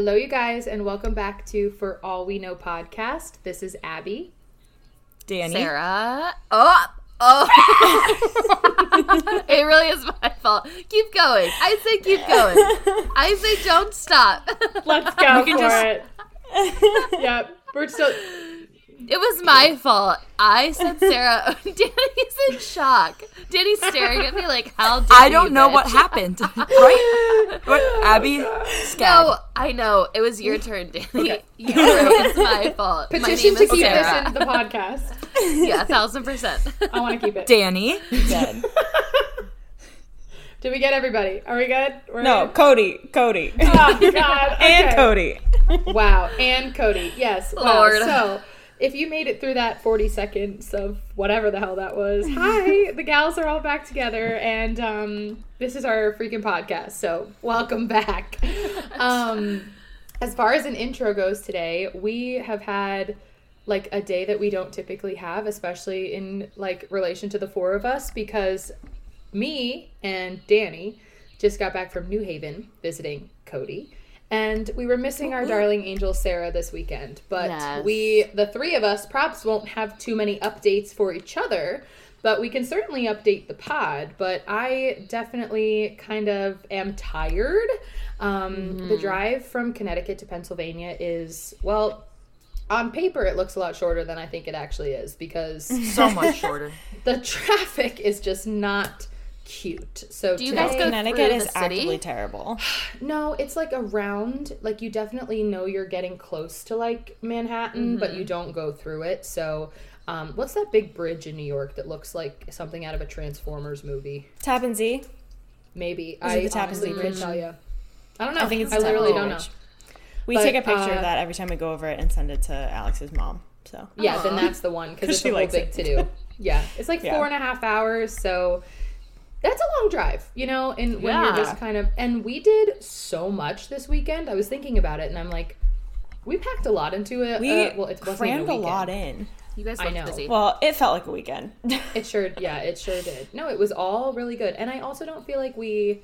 Hello, you guys, and welcome back to For All We Know podcast. This is Abby. Danny. Sarah. Oh, oh. it really is my fault. Keep going. I say keep going. I say don't stop. Let's go can for just- it. yep, we're still. It was my fault. I said Sarah. Danny's in shock. Danny's staring at me like, how dare I don't you, know bitch? what happened. right? What? Abby? Scab. No, I know. It was your turn, Danny. You it's my fault. Petition my to name is keep Sarah. this in the podcast. Yeah, a thousand percent. I want to keep it. Danny. Dead. Did we get everybody? Are we good? We're No, good? Cody. Cody. Oh, God. and okay. Cody. Wow, and Cody. Yes. Wow. Lord. So, if you made it through that 40 seconds of whatever the hell that was, hi, the gals are all back together, and um, this is our freaking podcast. So, welcome back. Um, as far as an intro goes today, we have had like a day that we don't typically have, especially in like relation to the four of us, because me and Danny just got back from New Haven visiting Cody. And we were missing our darling angel Sarah this weekend. But Yes. we, the three of us, perhaps won't have too many updates for each other, but we can certainly update the pod. But I definitely kind of am tired. Um, The drive from Connecticut to Pennsylvania is, well, on paper, it looks a lot shorter than I think it actually is because So much shorter. the traffic is just not cute. So Do you guys go Connecticut through is the city? actively terrible. No, it's like around. Like you definitely know you're getting close to like Manhattan, but Mm-hmm. you don't go through it. So, um, what's that big bridge in New York that looks like something out of a Transformers movie? Tappan Zee. Maybe it I the Tappan honestly Zee Bridge? tell you. I don't know. I think it's I the literally don't Zee know. We But, take a picture uh, of that every time we go over it and send it to Alex's mom. So Yeah, then that's the one because it's a whole big it. to do. Yeah, it's like Yeah. four and a half hours, so that's a long drive, you know. And when you're just kind of, and we did so much this weekend. I was thinking about it, and I'm like, we packed a lot into it. we uh, well, it wasn't crammed a a, lot in. You guys I look know. busy. Well, it felt like a weekend. It sure, yeah, it sure did. No, it was all really good, and I also don't feel like we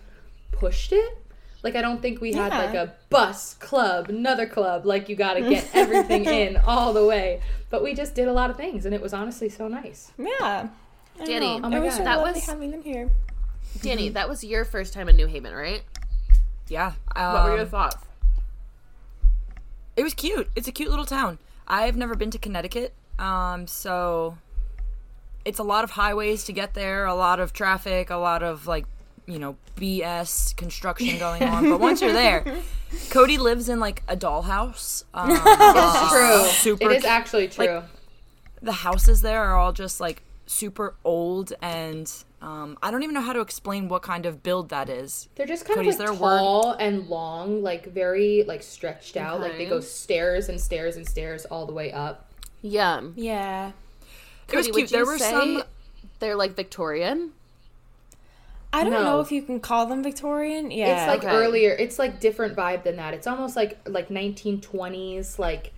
pushed it. Like I don't think we had Yeah. like a bus club, another club. Like you got to get everything in all the way. But we just did a lot of things, and it was honestly so nice. yeah. I Danny. Oh my it was God. so That was- having them here. Danny, that was your first time in New Haven, right? Yeah. What were your um, thoughts? It was cute. It's a cute little town. I've never been to Connecticut, um, so it's a lot of highways to get there, a lot of traffic, a lot of like, you know, BS construction going on. But once you're there, Cody lives in like a dollhouse. Um, It's true. super it is actually true. the houses there are all just like super old and um, I don't even know how to explain what kind of build that is. They're just kind Cody's of like there a word? tall and long, like very like stretched out. Like they go stairs and stairs and stairs all the way up. Yum. Yeah. It was cute. would you There were say some They're like Victorian. I don't No. know if you can call them Victorian. Yeah. It's like Okay. earlier. It's like different vibe than that. It's almost like like 1920s. Like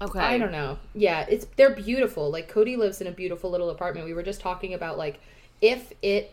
Okay. I don't know. Yeah, it's they're beautiful. Like Cody lives in a beautiful little apartment. We were just talking about like if it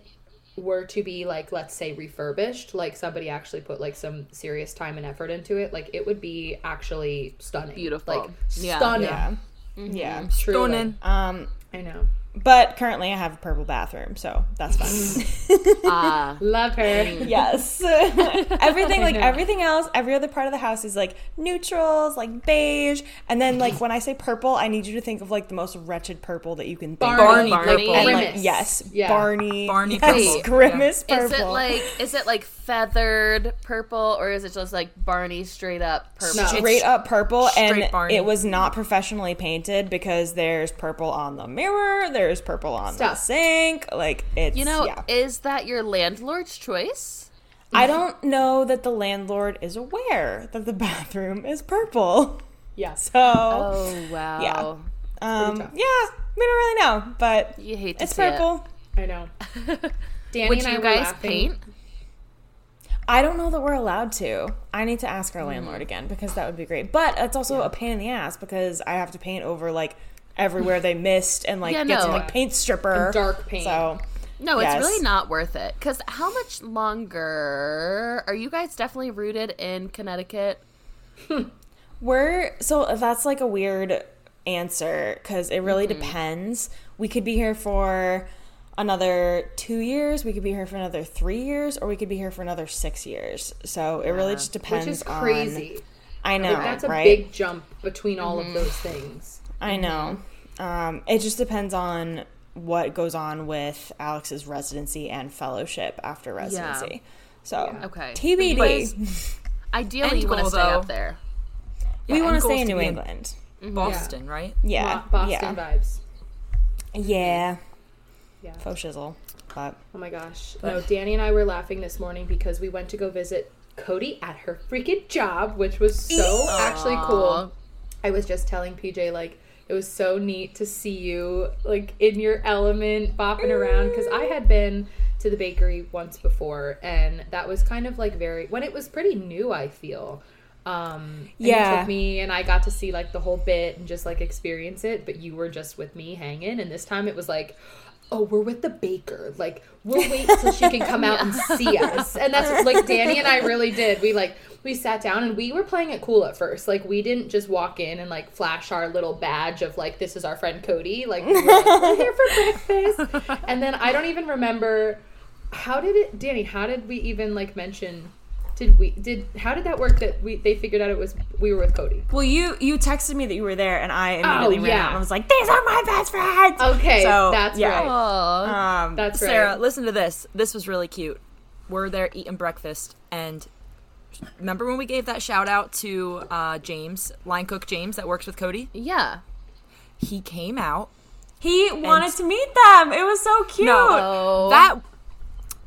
were to be like let's say refurbished, like somebody actually put like some serious time and effort into it, like it would be actually stunning. Beautiful. Like Yeah. stunning. yeah. Yeah. Truly. Stunning. Um, I know. But currently I have a purple bathroom, so that's fine. Ah. Love her. yes. everything like everything else, every other part of the house is like neutrals, like beige, and then like when I say purple, I need you to think of like the most wretched purple that you can think Barney, of. Barney. And, like, yes, Yeah. Barney, Barney yes, purple. grimace Is purple. it like is it like feathered purple or is it just like Barney straight up purple? No. straight up purple Straight and Barney. it was not professionally painted because there's purple on the mirror there's purple on the sink like it's You know, yeah. is that your landlord's choice? i don't know that the landlord is aware that the bathroom is purple Yeah. so Oh wow. Yeah. um yeah we don't really know but You hate to it's see it. purple I know. Danny Would and you were guys paint? i don't know that we're allowed to i need to ask our landlord again because that would be great but it's also a pain in the ass because i have to paint over like everywhere they missed and like Yeah, get some no. like paint stripper dark paint. so No, it's really not worth it. Because how much longer are you guys definitely rooted in Connecticut? We're so that's like a weird answer because it really Mm-hmm. depends. We could be here for another two years, we could be here for another three years, or we could be here for another six years. So it really just depends. Which is on- crazy. I know, Like, that's a right? big jump between all Mm-hmm. of those things. I know. Mm-hmm. Um, it just depends on what goes on with Alex's residency and fellowship after residency. So Okay. TBD. Ideally, End you want to stay up there. we want to stay in New be in England. Boston, right? Yeah, Boston yeah, vibes. yeah. Yeah. Faux shizzle, but Oh my gosh. No, Danny and I were laughing this morning because we went to go visit Cody at her freaking job, which was so actually cool. I was just telling PJ like it was so neat to see you like in your element bopping around because I had been to the bakery once before and that was kind of like very when it was pretty new I feel um Yeah. took me and I got to see like the whole bit and just like experience it but you were just with me hanging and this time it was like oh we're with the baker. Like we'll wait till she can come out and see us. And that's like danny and i really did. We like we sat down and we were playing it cool at first. Like we didn't just walk in and like flash our little badge of like this is our friend cody. Like, we were, like we're here for breakfast. And then i don't even remember how did it danny how did we even like mention did we did how did that work that we they figured out it was we were with cody well, you you texted me that you were there, and I immediately ran yeah. out and was like, "These are my best friends." okay So, that's yeah. right Oh, Um, that's right Sarah, listen to this. This was really cute. We're there eating breakfast, and remember when we gave that shout out to uh, James, line cook James, that works with Cody? yeah. He came out. he wanted to meet them. It was so cute. Oh. that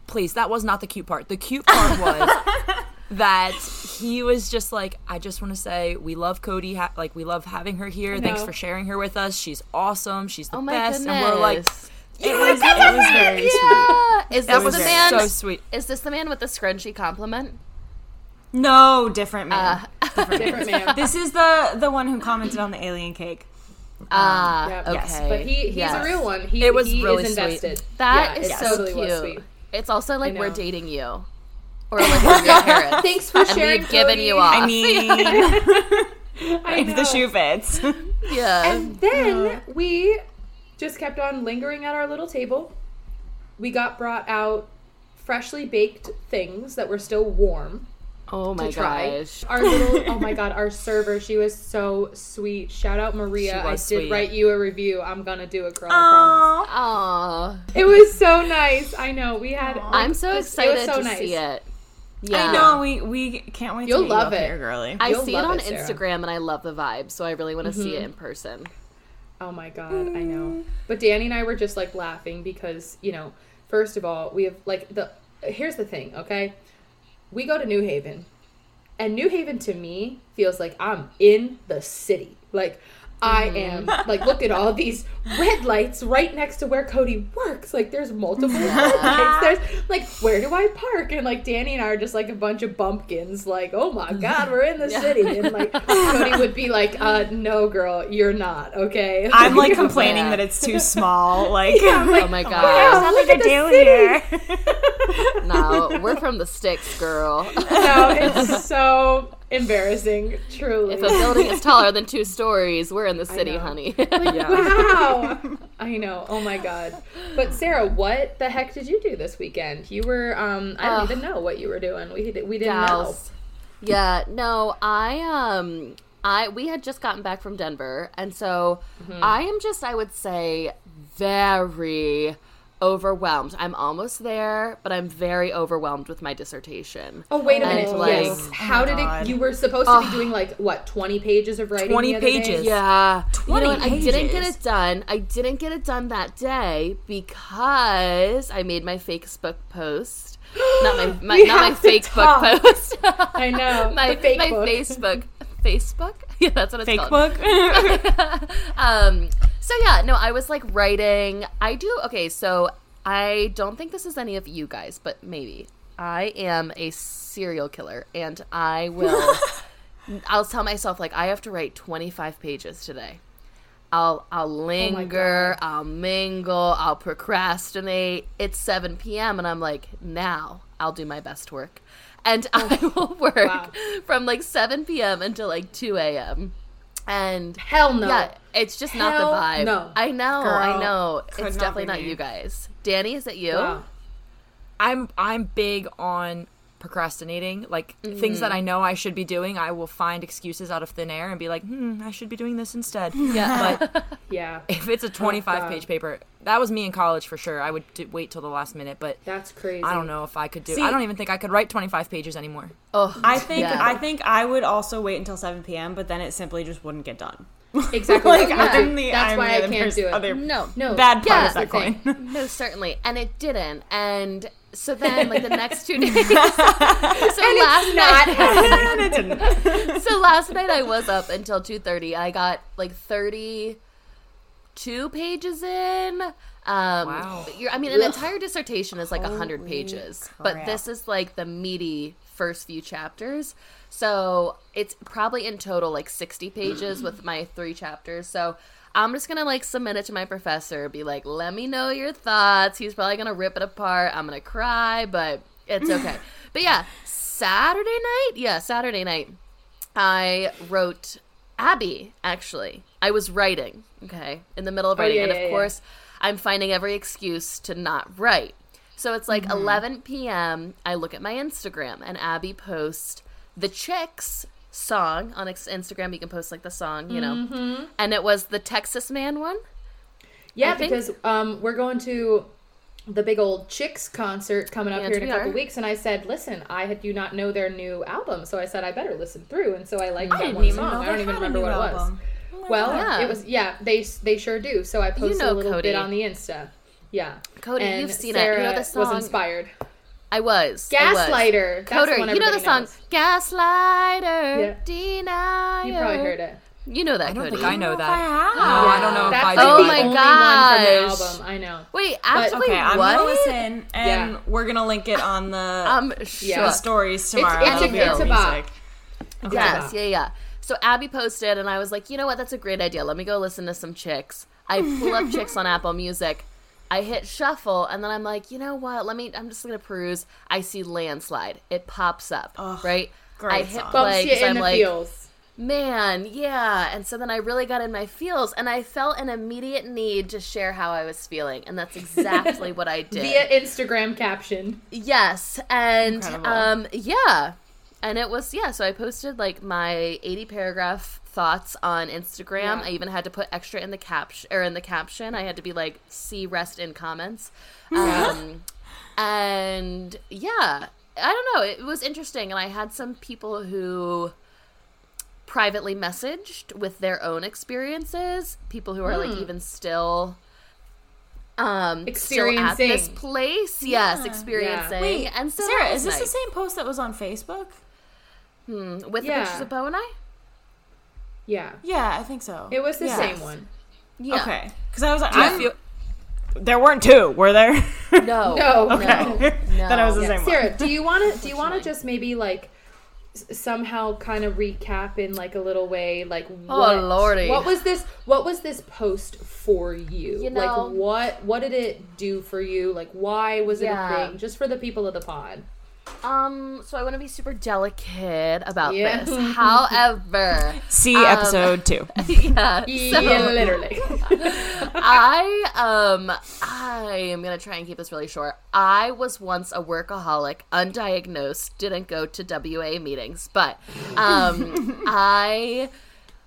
please, that was not the cute part. The cute part was that he was just like, I just want to say we love Cody. Ha- like we love having her here. Thanks for sharing her with us. She's awesome. She's the Oh my best. goodness. And we're like, it was it was very sweet. yeah. Is that this was the man? so sweet. Is this the man with the scrunchy compliment? No, different man. different man this is the the one who commented on the alien cake. Ah, Yep. okay. Yes, But he he's Yes. a real one. He, It was he really is sweet. invested. That Yeah, is it so totally cute. Was sweet. It's also like we're dating you, or like we're your parents. Thanks for and sharing. we've given Cody. you off. I mean, I if know. the shoe fits. yeah. And then we just kept on lingering at our little table. We got brought out freshly baked things that were still warm oh my to try. gosh. Our little oh my god, our server, she was so sweet. Shout out Maria. She I did sweet. write you a review. I'm gonna do it, girl. I promise. Oh, It was so nice. I know. We had I'm so excited it was so to nice. see it. Yeah. I know we we can't wait. You'll to meet you love up it. here, girly. I You'll see it on it, Instagram and I love the vibe, so I really want to see it mm-hmm. in person. Oh my god, I know. But Danny and I were just like laughing because, you know, first of all, we have like the here's the thing, okay? We go to New Haven. And New Haven to me feels like I'm in the city. Like I am like look at all these red lights right next to where Cody works. Like there's multiple red lights. There's like where do I park? And like Danny and I are just like a bunch of bumpkins. Like oh my god, we're in the city. And like Cody would be like, uh, no, girl, you're not. Okay. I'm like complaining Yeah. that it's too small. Like, Oh my Wow, god. look nothing at to do here. no, we're from the sticks, girl. no, it's so embarrassing. Truly. If a building is taller than two stories, we're in the city, know. honey. Yeah. wow. I know. Oh my god. But Sarah, what the heck did you do this weekend? You were um I don't Ugh. even know what you were doing. We did- we didn't Gals. Yeah, no, I um I we had just gotten back from Denver and so Mm-hmm. I am just I would say very overwhelmed. I'm almost there, but I'm very overwhelmed with my dissertation. Oh wait a And, minute. like- yes. How did God. it you were supposed to be doing like what, 20 pages of writing 20 the other day? pages. Yeah. You 20 know what? I didn't get it done. I didn't get it done that day because I made my Facebook post. Not my, my not my have to Facebook post. I know. my the fake my book. Facebook Facebook. Yeah, that's what it's Fake called. book. um so yeah no i was like writing i do okay so i don't think this is any of you guys but maybe i am a serial killer and i will i'll tell myself like i have to write 25 pages today I'll I'll oh linger, God. I'll mingle, I'll procrastinate. It's 7 p.m. and I'm like, now I'll do my best work. And I will work Wow. from like 7 p.m. until like 2 a.m. And Hell no. yeah, it's just not the vibe. no. I know, Girl, I know. It's not definitely be not you guys. Danny, is it you? Wow. I'm I'm big on procrastinating. Like things that I know I should be doing, I will find excuses out of thin air and be like, "Hmm, I should be doing this instead." Yeah. But Yeah. if it's a 25 God. page paper, that was me in college for sure. I would do, wait till the last minute, but That's crazy. I don't know if I could do. See- I don't even think I could write 25 pages anymore. Oh, I think yeah. I think I would also wait until 7 p.m., but then it simply just wouldn't get done. Exactly. like That's, I'm the that's I'm why the I can't do it. Other no, no. bad part Yeah, of that coin. No, certainly, and it didn't. And so then, like the next two days, so last night, and it didn't. so last night I was up until two thirty. I got like thirty two pages in. Um, Wow. I mean, an entire dissertation is like a hundred pages, but this is like the meaty first few chapters. So it's probably in total like sixty pages with my three chapters. So. I'm just gonna like submit it to my professor, be like, let me know your thoughts. He's probably gonna rip it apart. I'm gonna cry, but it's okay. but yeah, Saturday night? Yeah, Saturday night. I wrote Abby, actually. I was writing, okay, in the middle of Oh, writing. yeah, and of yeah. course, I'm finding every excuse to not write. So it's like Mm-hmm. 11 p.m. I look at my Instagram, and Abby posts the Chicks song on Instagram. You can post like the song, you know. Mm-hmm. And it was the Texas Man one. Yeah, I because um, we're going to the big old Chicks concert coming up here in a couple are. weeks, and I said, "Listen, I do not know their new album, so I said I better listen through." And so I liked that one song. I don't even remember what it was. Oh Well, God. Yeah. it was yeah. They they sure do. So I posted know a little Cody. bit on the Insta. Yeah, Cody, and you've seen it. You know the song. Was inspired. I was. I was. Gaslighter. That's the Coder, you know the song knows. Gaslighter, Yeah. Denier. You probably heard it. You know that, I don't Cody. think I know that. I have. No, I don't know if I like do. Oh my only gosh. one from the album. I know. Wait, actually, Okay, I'm what? gonna listen, and Yeah. we're gonna link it on the I'm. Yeah. the stories tomorrow. it's That'll a- be it's our a bop. music. Yes, yeah, yeah. So Abby posted, and I was like, you know what? That's a great idea. Let me go listen to some chicks. I pull up chicks on Apple Music. I hit shuffle, and then I'm like, you know what? Let me. I'm just gonna peruse. I see landslide. It pops up, right? great I hit song. play because I'm the like, feels. man, yeah. And so then I really got in my feels, and I felt an immediate need to share how I was feeling, and that's exactly what I did. Via Instagram caption. Yes, and Incredible. um yeah. And it was yeah, so I posted like my 80 paragraph thoughts on Instagram. Yeah. I even had to put extra in the caption or in the caption. I had to be like see rest in comments. Um and yeah, I don't know, it was interesting and I had some people who privately messaged with their own experiences, people who are like even still um still at this Experiencing. place yes experiencing Wait, and so Sarah, is this nice. the same post that was on Facebook? Hmm, with Yeah. the pictures of Bo and I Yeah. Yeah, I think so. It was the Yes. same one. yeah Okay, because I was like, Do I'm, feel- there weren't two, were there? no No. okay, then I was the Yeah. same one. Sarah, do you want to do you want to just maybe like somehow kind of recap in like a little way like Oh, what, lordy. what was this what was this post for you, You know- like what what did it do for you like why was it Yeah. a thing just for the people of the pod um so i want to be super delicate about Yeah. this however See Um, episode two. yeah so yeah literally I um I am gonna try and keep this really short. I was once a workaholic, undiagnosed, didn't go to WA meetings, but um I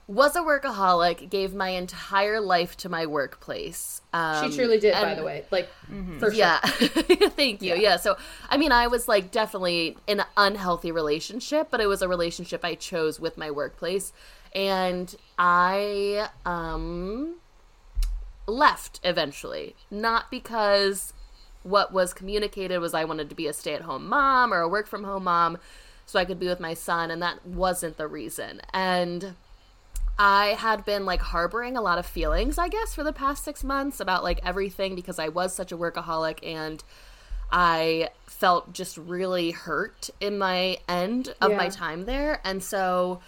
was a workaholic, gave my entire life to my workplace. Um, she truly did by the way like for sure Yeah. Thank you. Yeah. So, I mean, I was like definitely in an unhealthy relationship, but it was a relationship I chose with my workplace. And I um left eventually. Not because what was communicated was I wanted to be a stay-at-home mom or a work from home mom so I could be with my son and that wasn't the reason. And I had been like harboring a lot of feelings, I guess, for the past six months about like everything because I was such a workaholic and I felt just really hurt in my end of my time there. And so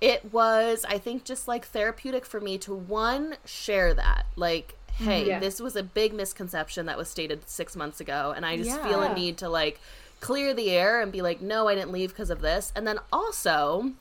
it was i think just like therapeutic for me to one share that. Like mm-hmm. hey Yeah. this was a big misconception that was stated six months ago and i just feel a need to like clear the air and be like no i didn't leave because of this. And then also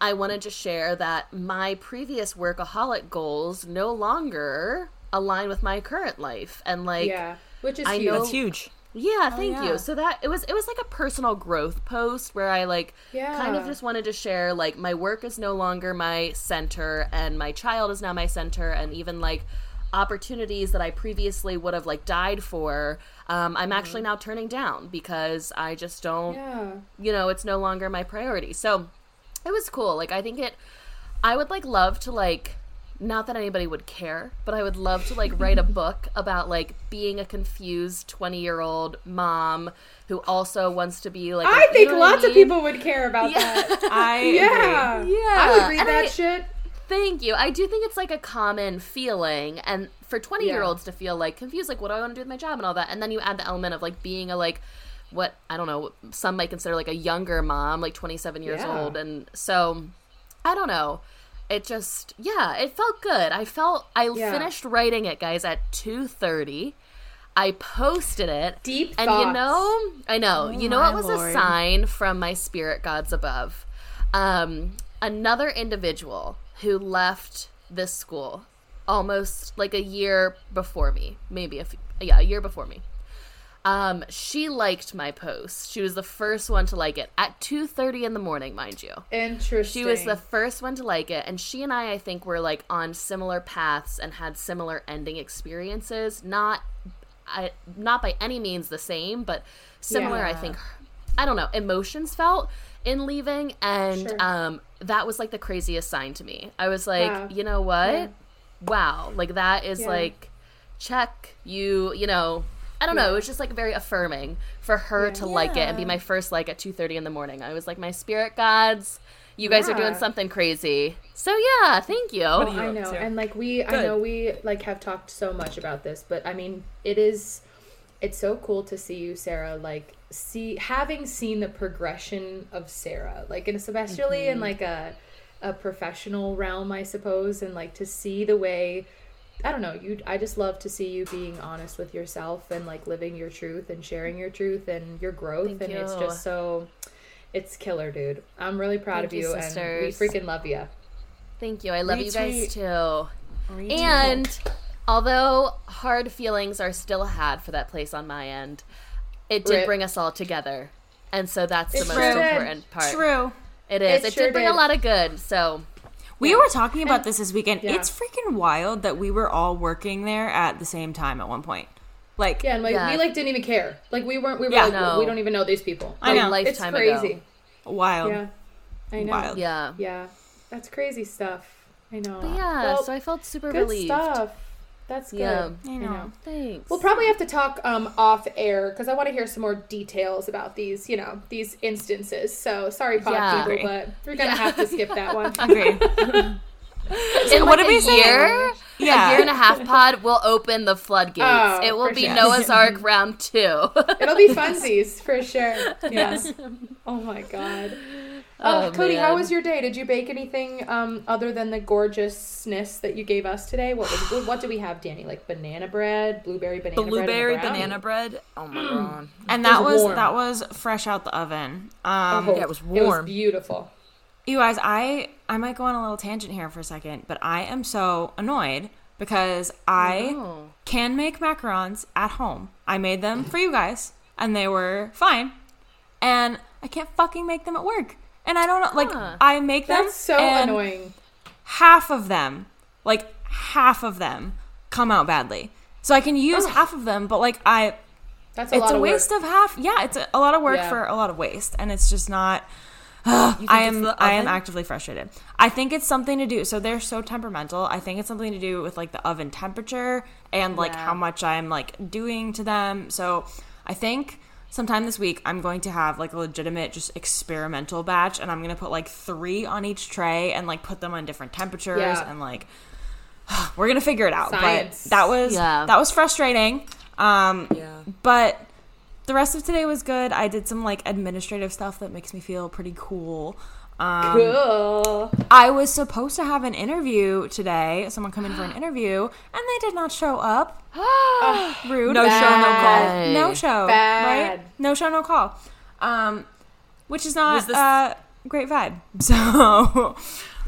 i wanted to share that my previous workaholic goals no longer align with my current life and like yeah, which is I huge. know- That's huge. yeah, thank yeah. you. So that it was it was like a personal growth post where I like yeah. kind of just wanted to share like my work is no longer my center and my child is now my center and even like opportunities that I previously would have like died for um, I'm actually now turning down because I just don't Yeah. you know it's no longer my priority so it was cool like i think it i would like love to like not that anybody would care but i would love to like write a book about like being a confused 20 year old mom who also wants to be like I a- think know what I lots of people would care about that. I Yeah. agree. Yeah, I would read and that I- shit. Thank you. I do think it's like a common feeling, and for twenty year Yeah. olds to feel like confused, like what do I want to do with my job and all that, and then you add the element of like being a like what I don't know, some might consider like a younger mom, like twenty seven years Yeah. old, and so I don't know. It just yeah, it felt good. I felt I Yeah. finished writing it, guys, at two thirty. I posted it. Deep and you know, I know, you know, it was lord. a sign from my spirit gods above. Um, another individual who left this school almost like a year before me, maybe a few, yeah, a year before me. Um, she liked my post. She was the first one to like it at two thirty in the morning, mind you. Interesting. She was the first one to like it, and she and I, I think, were like on similar paths and had similar ending experiences. Not, I, not by any means the same, but similar. I think. I don't know. Emotions felt in leaving, and Sure. um, that was like the craziest sign to me. I was like, Wow. you know what? Yeah. Wow, like that is Yeah. like, check you. You know. I don't know. It was just like very affirming for her Yeah. to like it and be my first like at two thirty in the morning. I was like, my spirit gods, you guys are doing something crazy. So yeah, thank you. You I know, to? and like we, I know we like have talked so much about this, but I mean, it is, it's so cool to see you, Sarah. Like see having seen the progression of Sarah, like and especially Mm-hmm. in like a a professional realm, I suppose, and like to see the way. I don't know. You, I just love to see you being honest with yourself and like living your truth and sharing your truth and your growth, Thank and it's just so, it's killer, dude. I'm really proud Thank of you, you, and we freaking love you. Thank you. I love you guys Retweet. too. And although hard feelings are still had for that place on my end, it did Rip. bring us all together. And so that's the most sure did. important part. True. It is. It It, sure did bring did. a lot of good. So We were talking about this this weekend. Yeah. It's freaking wild that we were all working there at the same time at one point. Like, Yeah, and like Yeah. we like didn't even care. Like we weren't. We were Yeah. like, No. we don't even know these people. I know. It's lifetime crazy. ago. wild. Yeah, I know. Wild. Yeah. Yeah, that's crazy stuff. I know. But yeah, Well, so I felt super good relieved. stuff. That's good. Yeah. I know. Thanks. We'll probably have to talk um, off air because I want to hear some more details about these, you know, these instances. So sorry, pod Yeah. people, but we're gonna have to skip that one. Agree. in what like did we a say? year, Yeah. a year and a half pod will open the floodgates. Oh, it will be sure. Noah's Ark round two. It'll be funsies for sure. Yes. Oh my god. Uh, Oh, Cody, how was your day? Did you bake anything um, other than the gorgeousness that you gave us today? What was what, what do we have, Danny? Like banana bread, blueberry banana bread, Blueberry and banana bread. Oh my god. And It that was was that was fresh out the oven. Um, Oh, Yeah, it was warm. It was warm. beautiful. You guys, I I might go on a little tangent here for a second, but I am so annoyed because I Oh. can make macarons at home. I made them for you guys, and they were fine. And I can't fucking make them at work. And I don't know, like Huh. I make them. That's so and annoying. Half of them, like half of them, come out badly. So I can use Ugh. half of them, but like I, That's a it's lot a of waste work. of half. Yeah, it's a, a lot of work Yeah. for a lot of waste, and it's just not. think I am I am actively frustrated. I think it's something to do. So they're so temperamental. I think it's something to do with like the oven temperature and like Yeah. how much I'm like doing to them. So I think sometime this week I'm going to have like a legitimate just experimental batch, and I'm gonna put like three on each tray and like put them on different temperatures Yeah. and like we're gonna figure it out. Science. But that was Yeah. that was frustrating. Um, Yeah. but the rest of today was good. I did some like administrative stuff that makes me feel pretty cool. Um, Cool. I was supposed to have an interview today. Someone come in for an interview, and they did not show up. Rude. No show, no call. No show. Bad. Right? No show, no call. Um, which is not Was this- uh, great vibe. So,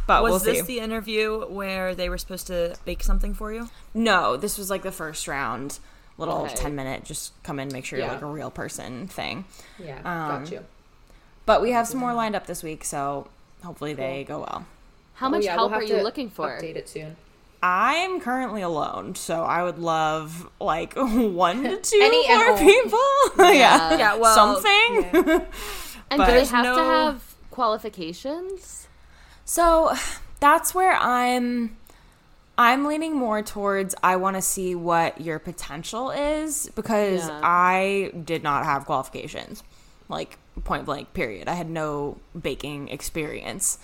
but Was we'll this see. the interview where they were supposed to bake something for you? no, this was like the first round. Little Okay. ten minute, just come in, make sure Yeah. you're like a real person thing. Yeah, Um, got you. But we have some more lined up this week, so hopefully they go well. How Oh, much yeah, help we'll are you looking for? Update it soon. I'm currently alone, so I would love like one to two Any more all. people. yeah. Yeah, well, something. And But do they there's have to have qualifications? So that's where I'm I'm leaning more towards I want to see what your potential is because Yeah. I did not have qualifications. Like point blank period. I had no baking experience.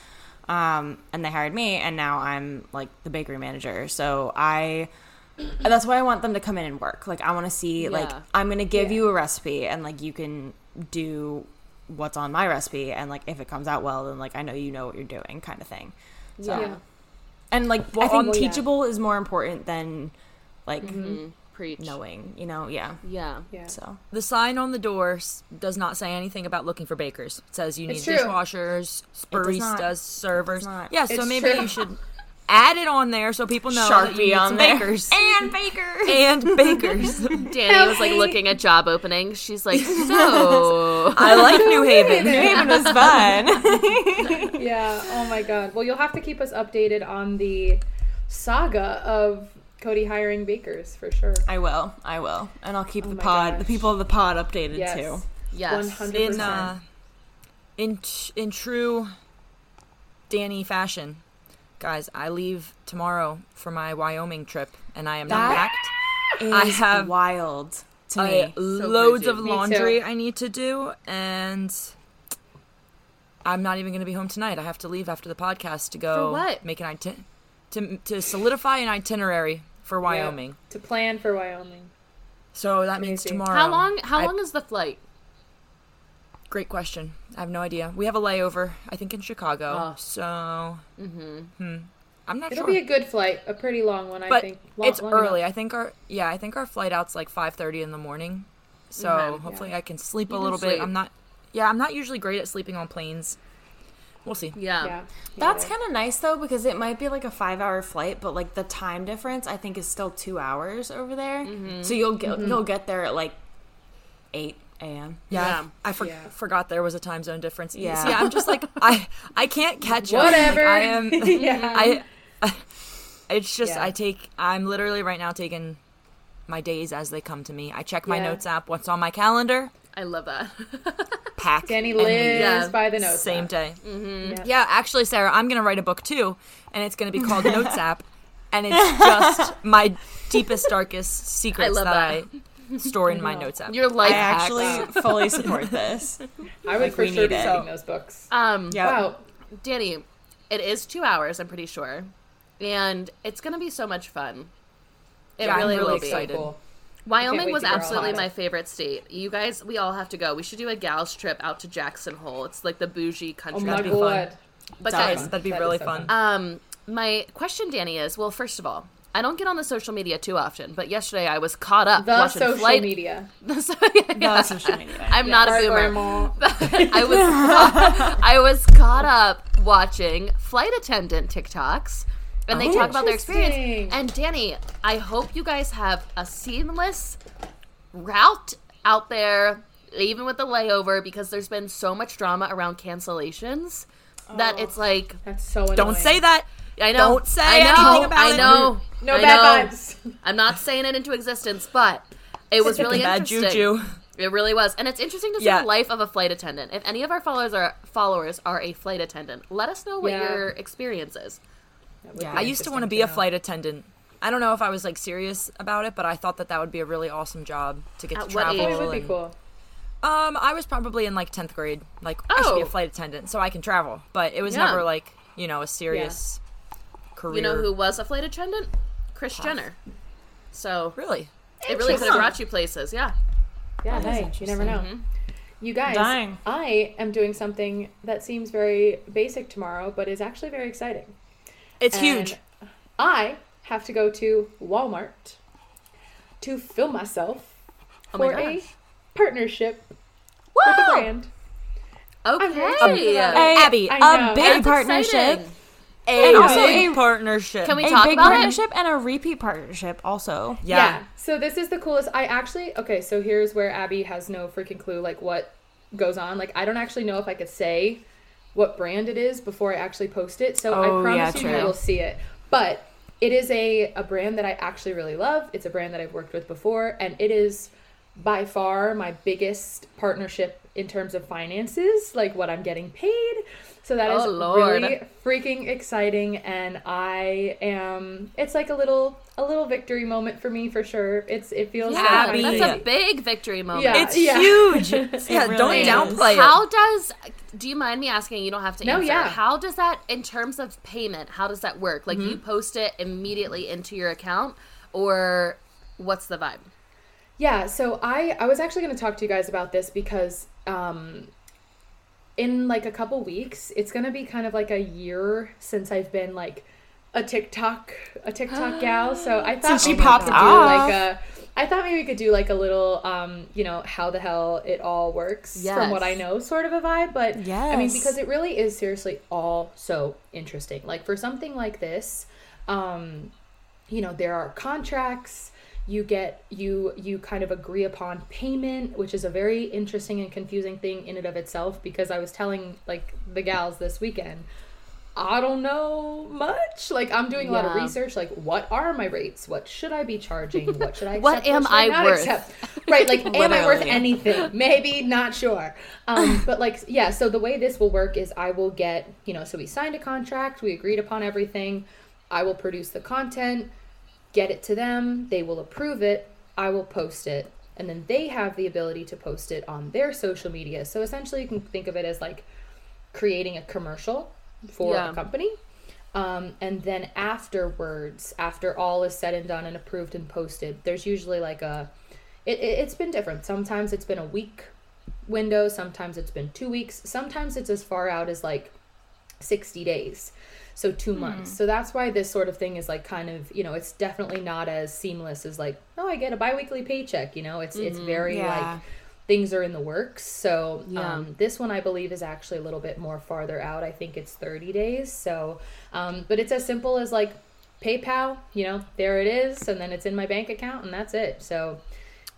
Um, and they hired me and now I'm like the bakery manager. So I that's why I want them to come in and work. Like I want to see like I'm going to give Yeah. you a recipe and like you can do what's on my recipe and like if it comes out well then like I know you know what you're doing kind of thing. So Yeah. and like I think Well, yeah. teachable is more important than like Mm, preach. knowing, you know, yeah. Yeah. Yeah. So The sign on the door s- does not say anything about looking for bakers. It says you need It's true. dishwashers, does not. baristas, servers. not. Yeah, so It's maybe true. you should add it on there so people know that you Sharpie need on some there. bakers and bakers. and bakers. Danny was like looking at job openings. She's like, so I like New Haven. New Haven was fun. Yeah. Oh my god. Well, you'll have to keep us updated on the saga of Cody hiring bakers for sure. I will. I will. And I'll keep Oh the my pod, the people of the pod updated Yes. too. yes. One hundred in percent. uh, in t- in true Danny fashion, guys. I leave tomorrow for my Wyoming trip, and I am not That packed. Is I have wild to I, me. loads crazy. of laundry too. I need to do, and I'm not even going to be home tonight. I have to leave after the podcast to go what? make an iti- to to solidify an itinerary for Wyoming. to plan for Wyoming. So that means tomorrow. How long? How I- long is the flight? Great question. I have no idea. We have a layover, I think, in Chicago. Oh. So, hmm. I'm not It'll sure. be a good flight, a pretty long one, I think. Long- it's long early. enough. I think our yeah, I think our flight out's like 5:30 in the morning. So Okay. hopefully I can sleep You a little sleep. bit. I'm not. Yeah, I'm not usually great at sleeping on planes. We'll see. Yeah. Yeah. That's kind of nice though because it might be like a five hour flight, but like the time difference I think is still two hours over there. Mm-hmm. So you'll get you'll get there at like eight a.m. Yeah, Yeah. I, I for- Yeah. forgot there was a time zone difference. Yeah. Yeah, I'm just like I I can't catch up. Whatever. Like, I am. yeah. I. It's just Yeah. I take. I'm literally right now taking my days as they come to me. I check my Yeah. notes app. What's on my calendar? I love that. Pack. Danny and lives. Yeah. by the notes. Same app. day. Yeah. Yeah, actually, Sarah, I'm gonna write a book too, and it's gonna be called Notes app, and it's just my deepest, darkest secrets love that, that. I store in my notes app. Your life I hacks. actually fully support this. I would Like, for sure need be it. those books. Um, Yeah. Wow. Danny, it is two hours. I'm pretty sure, and it's gonna be so much fun. It Yeah, I'm really, really will excited. be. Cool. Wyoming was to go on absolutely my favorite state. You guys, we all have to go. We should do a gals trip out to Jackson Hole. It's like the bougie country. Oh country. my That'd be fun. god. but That guys, is- that'd be That is really so fun. um, my question, Danny, is well, first of all, I don't get on the social media too often, but yesterday I was caught up The watching social flight. media. So, yeah, The social media. I'm not a boomer. grandma. I was caught, I was caught up watching flight attendant TikToks, and they Oh, talk about their experience. And Danny, I hope you guys have a seamless route out there, even with the layover, because there's been so much drama around cancellations that Oh. it's like That's so annoying. Don't say that. I know. Don't say I know, anything about I it. know. No I bad know. vibes. I'm not saying it into existence, but it was really Bad interesting. juju. It really was, and it's interesting to see Yeah. the life of a flight attendant. If any of our followers are followers are a flight attendant, let us know what Yeah. your experience is. That would Yeah. I used to want to interesting be a flight attendant. I don't know if I was like serious about it, but I thought that that would be a really awesome job to get At to what travel. age? It would be cool. Um, I was probably in like tenth grade. Like I should be a Oh. flight attendant, so I can travel. But it was Yeah. never like you know a serious career. You know who was a flight attendant? Kris Jenner. So Really? it really could have brought you places. Yeah. Yeah, hey, you never know. You guys, Dying. I am doing something that seems very basic tomorrow, but is actually very exciting. It's And huge. I have to go to Walmart to film myself Oh my for a gosh. partnership with a brand. I'm very excited Okay. about Abby, a big That's partnership. exciting. A And also big a- partnership. Can we A talk big about it? partnership and a repeat partnership also. Yeah. So this is the coolest. I actually okay. So here's where Abby has no freaking clue like what goes on. Like I don't actually know if I could say what brand it is before I actually post it. So I Oh, promise yeah, you, you will see it. But it is a a brand that I actually really love. It's a brand that I've worked with before, and it is by far my biggest partnership in terms of finances, like what I'm getting paid. So that is Oh, Lord. really freaking exciting and I am it's like a little a little victory moment for me for sure. It's it feels Yeah, like that's a big victory moment. Yeah. It's huge. yeah, really don't is. downplay it. How does do you mind me asking? You don't have to No, answer. yeah. How does that in terms of payment? How does that work? Like Mm-hmm. you post it immediately into your account, or what's the vibe? Yeah, so I I was actually going to talk to you guys about this because um in like a couple weeks, it's going to be kind of like a year since I've been like a TikTok a TikTok gal. So I thought she maybe we popped could do off. like a I thought maybe we could do like a little um, you know, how the hell it all works from what I know sort of a vibe, but I mean because it really is seriously all so interesting. Like for something like this, um you know there are contracts you get you you kind of agree upon payment which is a very interesting and confusing thing in and of itself because i was telling like the gals this weekend i don't know much. Like i'm doing a lot of research like what are my rates? What should i be charging? What should i What am should I not worth? accept? right like am i worth anything? Maybe not sure. Um but like yeah so the way this will work is i will get you know so we signed a contract we agreed upon everything i will produce the content get it to them, they will approve it, I will post it, and then they have the ability to post it on their social media. So essentially, you can think of it as like creating a commercial for Yeah. a company. Um, and then afterwards, after all is said and done and approved and posted, there's usually like a. It, it, it's been different. Sometimes it's been a week window, sometimes it's been two weeks, sometimes it's as far out as like 60 days so two months. So that's why this sort of thing is like kind of you know it's definitely not as seamless as like oh i get a biweekly paycheck you know? It's it's very Yeah. like things are in the works. So Yeah. um, this one i believe is actually a little bit more farther out. I think it's 30 days. So um, but it's as simple as like paypal you know there it is and then it's in my bank account and that's it. So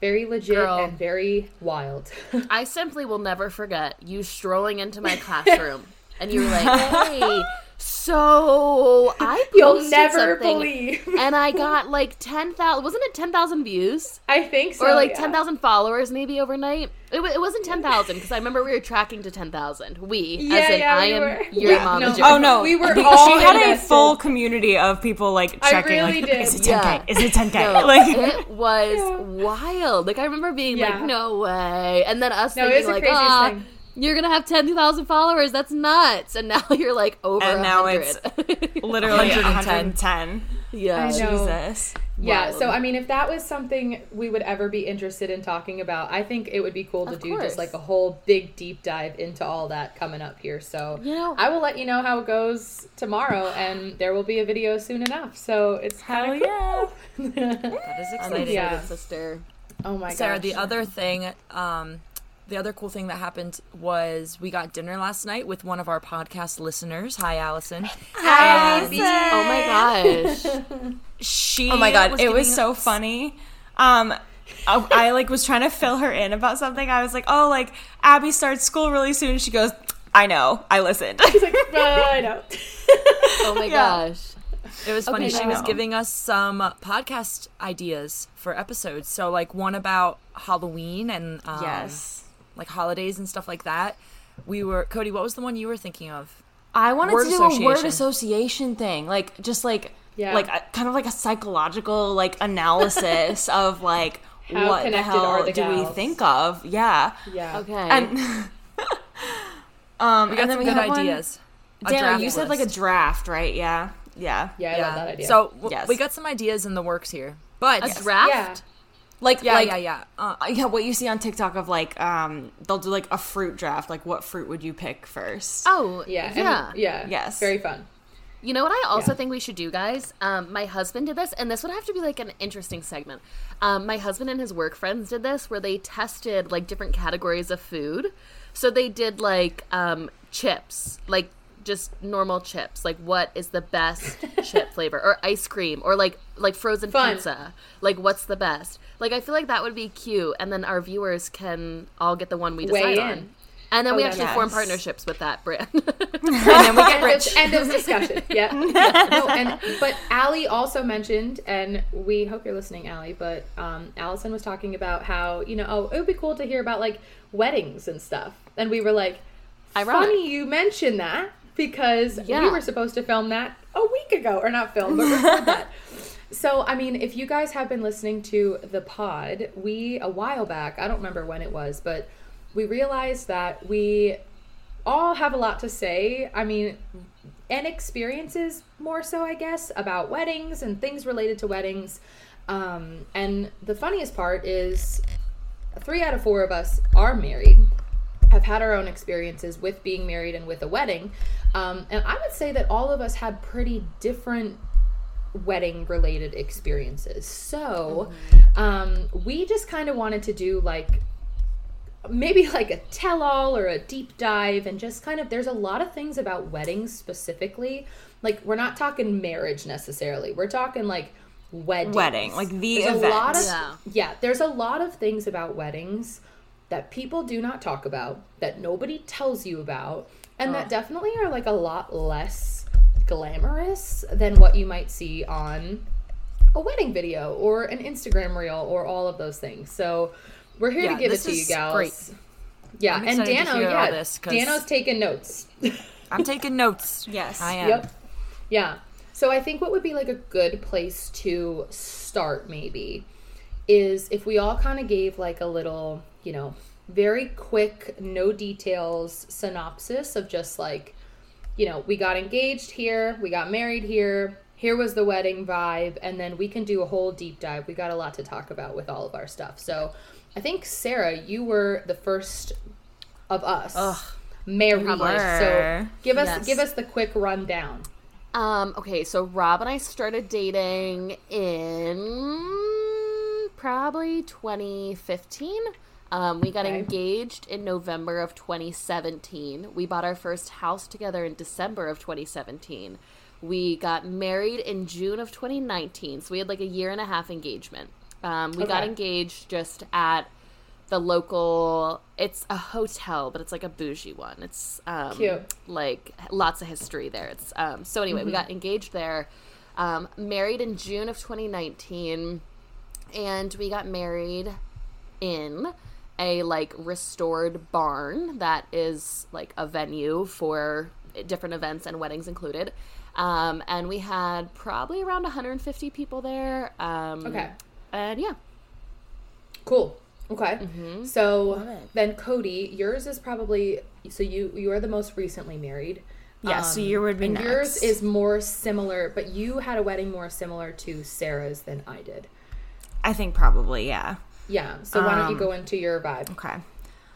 very legit Girl. and very wild. I simply will never forget you strolling into my classroom and you were like, "Hey, so I you'll posted never something believe and I got like ten thousand. Wasn't it ten thousand views i think so or like yeah. ten thousand followers maybe overnight? It, it wasn't ten thousand because I remember we were tracking to ten thousand. We, Yeah, as in yeah, I we am were. your Yeah, mom. no. Oh no, We were She all had a full community of people like I checking. really like, did. Is it 10k? Yeah. Is it 10k? No, like, it was wild. Like I remember being Yeah. like, "No way!" And then us No, it thinking was like, "Ah, thing. You're gonna have ten thousand followers. That's nuts!" And now you're like over. And now it's literally 110. 110. yeah. Jesus. Yeah, Wild. so I mean, if that was something we would ever be interested in talking about, I think it would be cool to Of do course. just like a whole big deep dive into all that coming up here. So You know- I will let you know how it goes tomorrow, and there will be a video soon enough. So it's Hell kind of yeah. cool. That is exciting. Yeah. excited, sister. oh my god, Sarah, gosh. the other thing, um, the other cool thing that happened was we got dinner last night with one of our podcast listeners. Hi, Allison. Hi, And Bee. Oh my gosh. She Oh my god, it was so us- funny. Um, I, I like was trying to fill her in about something. I was like, "Oh, like Abby starts school really soon." She goes, "I know, I listened." She's like, "Uh, I know. Oh my Yeah. gosh. It was funny. Okay, she was giving us some podcast ideas for episodes. So like one about Halloween and um, yes, like holidays and stuff like that. We were Cody. What was the one you were thinking of? I wanted Word to do a word association. association thing, like just like Yeah. like a, kind of like a psychological like analysis of like How what the hell the do we think of? Yeah, Yeah. Okay. and um, We got and then some we good had ideas. A Dana, you said like a draft, right? Yeah, yeah. Yeah, I love that idea. So w- Yes. we got some ideas in the works here, but a draft. yeah. Like Yeah, like, yeah, yeah. Uh, uh, yeah, what you see on TikTok of like um they'll do like a fruit draft. Like what fruit would you pick first? Oh, Yeah. and- yeah. yeah. Yes. Very fun. You know what I also Yeah. think we should do, guys? Um, my husband did this, and this would have to be like an interesting segment. Um, my husband and his work friends did this where they tested like different categories of food. So they did like um, chips, like just normal chips. Like what is the best chip flavor, or ice cream, or like like frozen Fun. pizza. Like what's the best? Like I feel like that would be cute, and then our viewers can all get the one we decide on. And then Oh, we actually form partnerships with that brand. and then we get rich. end of discussion. Yeah. no, and but Allie also mentioned, and we hope you're listening, Allie. But um, Allison was talking about how you know, oh, it would be cool to hear about like weddings and stuff, and we were like, Ironic. funny you mentioned that because we were supposed to film that a week ago, or not film, but record that. So, I mean, if you guys have been listening to the pod, we a while back, I don't remember when it was, but we realized that we all have a lot to say. I mean, and experiences more so, I guess, about weddings and things related to weddings. Um, and the funniest part is three out of four of us are married, have had our own experiences with being married and with a wedding. Um, and I would say that all of us had pretty different wedding related experiences. So um, we just kind of wanted to do like maybe like a tell all or a deep dive and just kind of there's a lot of things about weddings specifically like we're not talking marriage necessarily we're talking like weddings. Wedding, like the there's event. a lot of Yeah. yeah there's a lot of things about weddings that people do not talk about that nobody tells you about and that oh. definitely are like a lot less glamorous than what you might see on a wedding video or an Instagram reel or all of those things. So we're here Yeah, to give it this to you is gals. great. Yeah, I'm and excited to Dano, hear all yeah, this, 'cause- Dano's taking notes. I'm taking notes. Yes. I am. Yep. Yeah. So I think what would be like a good place to start maybe is if we all kind of gave like a little, you know, very quick, no details synopsis of just like, you know, we got engaged here, we got married here, here was the wedding vibe, and then we can do a whole deep dive. We got a lot to talk about with all of our stuff. So I think Sarah, you were the first of us married. Probably. So give us Yes. give us the quick rundown. Um, okay, so Rob and I started dating in probably 2015. Um, we got Okay. engaged in November of 2017. We bought our first house together in December of 2017. We got married in June of 2019. So we had like a year and a half engagement. Um, we got engaged just at the local it's a hotel but it's like a bougie one it's um Cute. like lots of history there it's um so anyway we got engaged there um married in june of 2019 and we got married in a like restored barn that is like a venue for different events and weddings included um and we had probably around 150 people there um Okay. and yeah Cool. Okay. Mm-hmm. So then Cody, yours is probably so you you are the most recently married. Yeah, so your would be and yours is more similar, but you had a wedding more similar to Sarah's than I did. I think probably, yeah. Yeah. So why don't you Um, go into your vibe? Okay.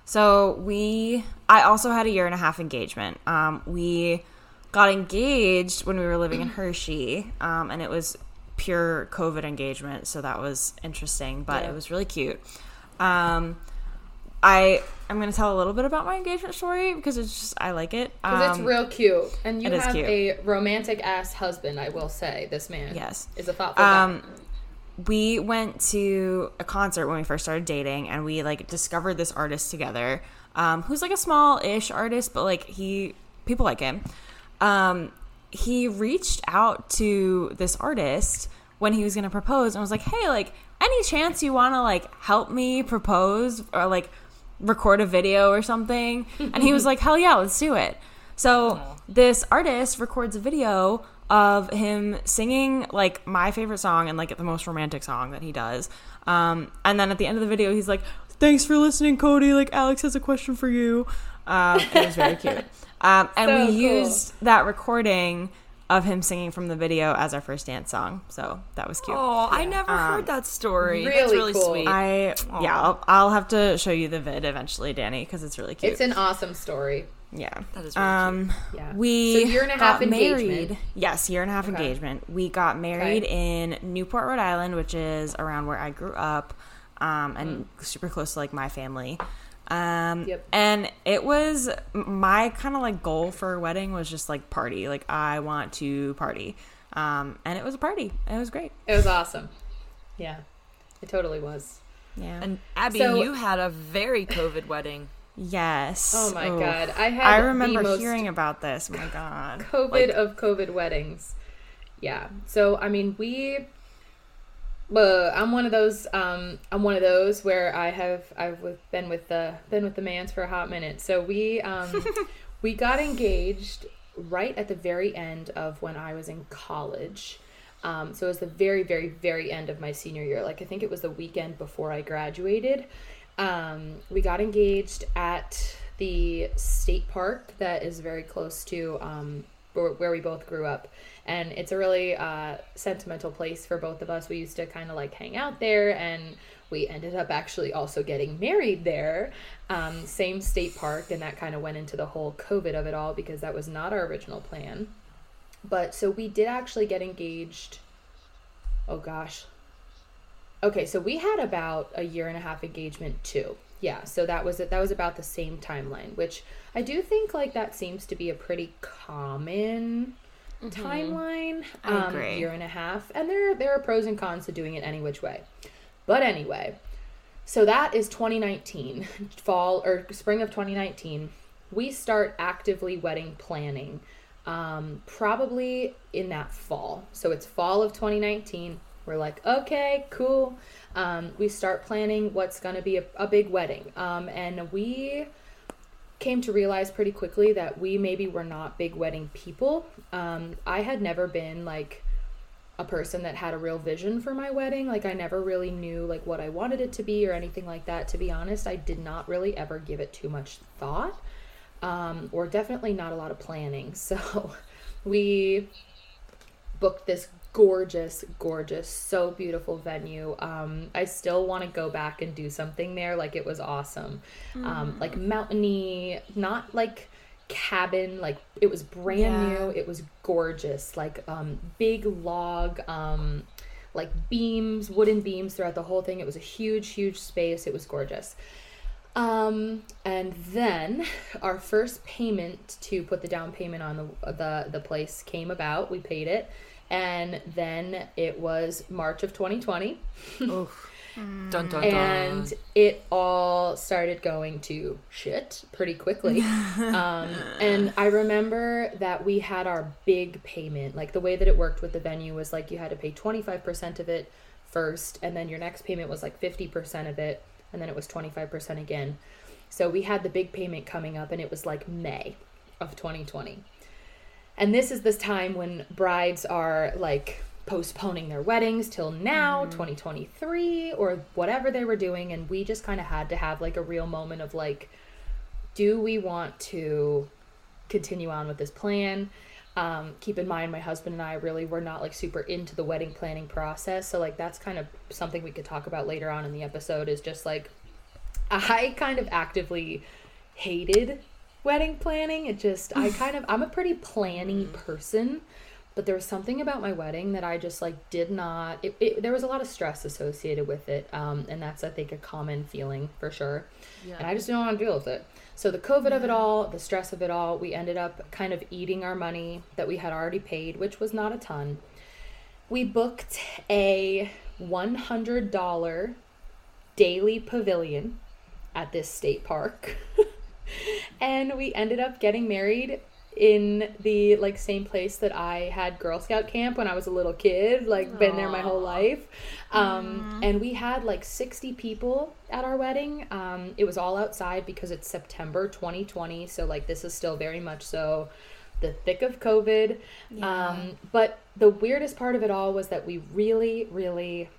So we, I also had a year and a half engagement. Um, we got engaged when we were living in Hershey, um, and it was pure COVID engagement, so that was interesting, but Yeah. it was really cute. Um, I I'm gonna tell a little bit about my engagement story because it's just I like it. Because it's Um, real cute, and you have a romantic ass husband. I will say, this man, Yes. is a thoughtful guy. Um, we went to a concert when we first started dating, and we like discovered this artist together, um, who's like a small-ish artist, but like he people like him. Um, he reached out to this artist when he was gonna propose, and was like, "Hey, like, any chance you want to like help me propose or like record a video or something?" And he was like, "Hell yeah, let's do it." So this artist records a video of him singing like my favorite song and like the most romantic song that he does. Um, and then at the end of the video, he's like, "Thanks for listening, Cody. Like Alex has a question for you." Um, it was very cute. Um, and So we cool. used that recording of him singing from the video as our first dance song. So that was cute. Oh, I never heard that story. That's really really cool. sweet. I yeah, I'll, I'll have to show you the vid eventually, Danny, because it's really cute. It's an awesome story. Yeah, That is really um, Yeah. we So year and a half got engagement. married. Yes, year and a half Okay. engagement. We got married Okay. in Newport, Rhode Island, which is around where I grew up, um, Mm. and super close to like my family. Um, Yep. and it was my kind of like goal for a wedding was just like party. Like I want to party. Um, and it was a party. It was great. It was awesome. Yeah, it totally was. Yeah. And Abby, So- you had a very COVID wedding. Yes. Oh my Oof. god, I had I remember hearing about this. Oh my god. COVID Like- of COVID weddings. Yeah. So I mean, we. Uh, I'm one of those. Um, I'm one of those where I have I've been with the been with the man's for a hot minute. So we um, we got engaged right at the very end of when I was in college. Um, so it was the very, very, very end of my senior year. Like I think it was the weekend before I graduated. Um, we got engaged at the state park that is very close to um, where, we both grew up, and it's a really uh, sentimental place for both of us. We used to kind of like hang out there, and we ended up actually also getting married there. Um, same state park, and that kind of went into the whole COVID of it all because that was not our original plan. But so we did actually get engaged. Oh gosh. Okay, so we had about a year and a half engagement too. Yeah, so that was that was about the same timeline, which I do think like that seems to be a pretty common timeline. I um, agree. Year and a half, and there there are pros and cons to doing it any which way. But anyway, so that is 2019, fall or spring of 2019. We start actively wedding planning um, probably in that fall. So it's fall of 2019. We're like, okay, cool. Um, we start planning what's going to be a, a big wedding. Um, and we came to realize pretty quickly that we maybe were not big wedding people. Um, I had never been like a person that had a real vision for my wedding. Like I never really knew like what I wanted it to be or anything like that. To be honest, I did not really ever give it too much thought. Um, or definitely not a lot of planning. So we booked this gorgeous, gorgeous, so beautiful venue. Um, I still want to go back and do something there. Like it was awesome. Um, like mountainy, not like cabin. Like it was brand Yeah. new. It was gorgeous. Like um, big log. Um, like beams, wooden beams throughout the whole thing. It was a huge, huge space. It was gorgeous. Um, and then our first payment to put the down payment on the the the place came about. We paid it, and then it was March of 2020, Dun dun dun. and it all started going to shit pretty quickly. um, and I remember that we had our big payment. Like the way that it worked with the venue was like you had to pay 25% of it first, and then your next payment was like 50% of it, and then it was 25% again. So we had the big payment coming up, and it was like May of 2020. And this is this time when brides are like postponing their weddings till now, 2023, or whatever they were doing. And we just kind of had to have like a real moment of like, do we want to continue on with this plan? Um, keep in mind, my husband and I really were not like super into the wedding planning process. So, like, that's kind of something we could talk about later on in the episode is just like, I kind of actively hated wedding planning. It just, I kind of, I'm a pretty planny person, but there was something about my wedding that I just like did not, it, it, there was a lot of stress associated with it. Um, and that's, I think, a common feeling for sure. Yeah. And I just didn't want to deal with it. So the COVID of it all, the stress of it all, we ended up kind of eating our money that we had already paid, which was not a ton. We booked a $100 daily pavilion at this state park. and we ended up getting married in the like same place that I had Girl Scout camp when I was a little kid, like been there my whole life. Um, and we had like 60 people at our wedding. Um, it was all outside because it's September 2020, so like this is still very much so the thick of COVID. Um, but the weirdest part of it all was that we really, really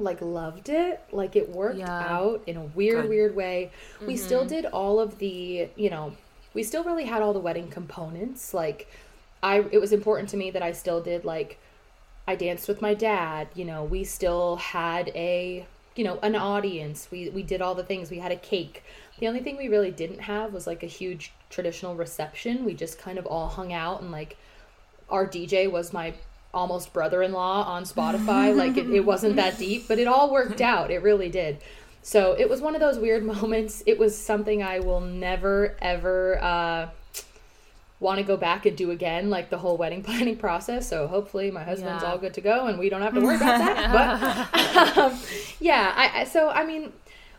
like loved it. Like it worked Yeah. out in a weird, Good. weird way. We mm-hmm. still did all of the, you know, we still really had all the wedding components. Like I it was important to me that I still did like I danced with my dad, you know, we still had a you know, an audience. We we did all the things. We had a cake. The only thing we really didn't have was like a huge traditional reception. We just kind of all hung out and like our DJ was my almost brother-in-law on Spotify. like it, it wasn't that deep, but it all worked out. It really did. So it was one of those weird moments. It was something I will never ever uh, want to go back and do again, like the whole wedding planning process. So hopefully my husband's Yeah. all good to go and we don't have to worry about that. But um, yeah, I, I so I mean,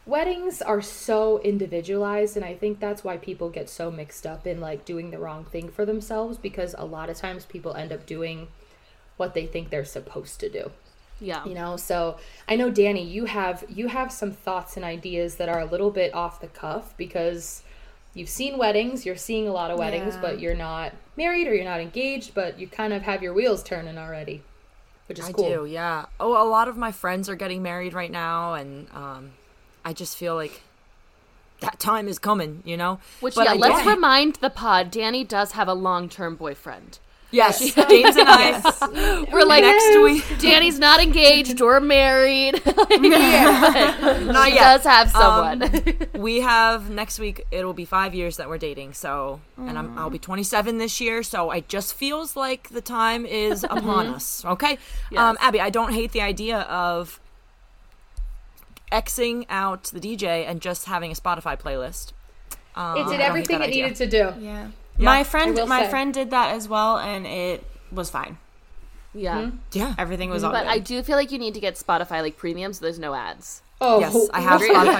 weddings are so individualized, and I think that's why people get so mixed up in like doing the wrong thing for themselves because a lot of times people end up doing what they think they're supposed to do Yeah. you know so i know danny you have you have some thoughts and ideas that are a little bit off the cuff because you've seen weddings you're seeing a lot of weddings Yeah. but you're not married or you're not engaged but you kind of have your wheels turning already which is I cool do, yeah. Oh, a lot of my friends are getting married right now, and um, I just feel like that time is coming, you know. Which But yeah, I let's don't- remind the pod. Danny does have a long-term boyfriend. Yes, James and I. We're like next week. Danny's not engaged or married. Not he yet. does have someone. Um, we have next week. It'll be five years that we're dating. So, and I'm, I'll be 27 this year. So it just feels like the time is upon us. Okay, um, Abby, I don't hate the idea of xing out the DJ and just having a Spotify playlist. Um, it did everything it idea. needed to do Yeah. Yeah, my friend my say. friend did that as well and it was fine. yeah. Yeah. Everything was all But good. I do feel like you need to get Spotify like premium so there's no ads. oh Yes, I have 1,000%. Spotify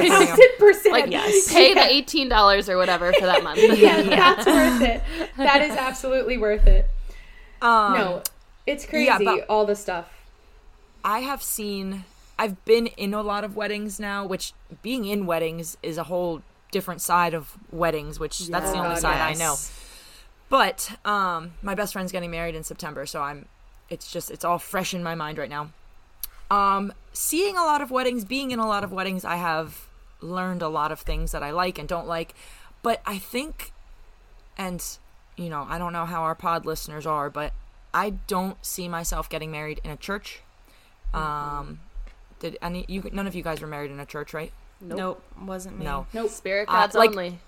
Premium. Like Yes. pay the eighteen dollars or whatever for that month. yeah, that's worth it that is absolutely worth it Um, no it's crazy yeah, all the stuff I have seen I've been in a lot of weddings now, which being in weddings is a whole different side of weddings, which that's the only Oh, side I know. But um my best friend's getting married in September, so I'm it's just it's all fresh in my mind right now. Um seeing a lot of weddings, being in a lot of weddings, I have learned a lot of things that I like and don't like. But I think and you know, I don't know how our pod listeners are, but I don't see myself getting married in a church. Um, did any you? None of you guys were married in a church, right? nope, wasn't me. No. nope Spirit Uh, gods like- only.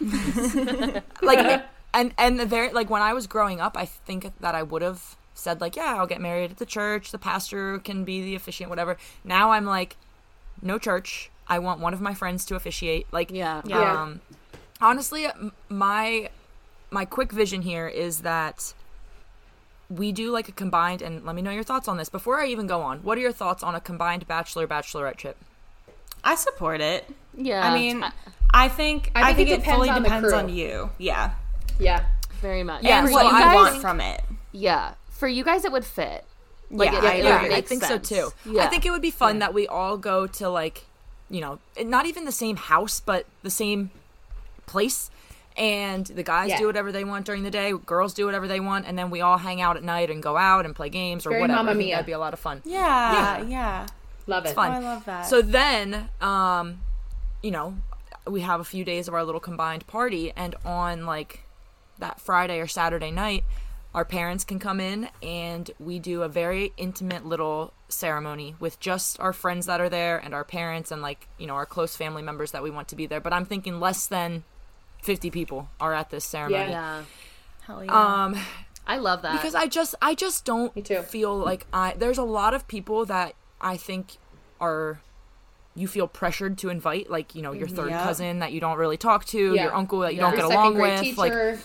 Like, and and the very like when I was growing up, I think that I would have said like, yeah, I'll get married at the church. The pastor can be the officiant, whatever. Now I'm like, no church. I want one of my friends to officiate. Like, Yeah. Yeah. Um, honestly, my my quick vision here is that we do like a combined. And let me know your thoughts on this before I even go on. What are your thoughts on a combined bachelor bachelorette trip? I support it. Yeah. I mean, I- I think I I think think, it it, depends fully on depends on you. Yeah. Yeah very much. Yeah, and what you you guys- want from it. Yeah. For you guys it would fit. Like, yeah, it- I it yeah, would agree. I think sense. so too. Yeah. I think it would be fun that we all go to like, you know, not even the same house, but the same place. And the guys Yeah. do whatever they want during the day, girls do whatever they want, and then we all hang out at night and go out and play games or Very whatever. Mamma I think Mia. That'd be a lot of fun. Yeah, Yeah. yeah. love it fun. Oh, I love that. So then, um, you know, we have a few days of our little combined party, and on like that Friday or Saturday night, our parents can come in and we do a very intimate little ceremony with just our friends that are there and our parents and like, you know, our close family members that we want to be there. But I'm thinking less than 50 people are at this ceremony. Yeah. Hell yeah. Um, I love that. because I just I just don't Me too. feel like I there's a lot of people that I think are you feel pressured to invite like you know your third Yep. cousin that you don't really talk to Yeah. your uncle that you Yeah. don't Your get along grade with like teacher.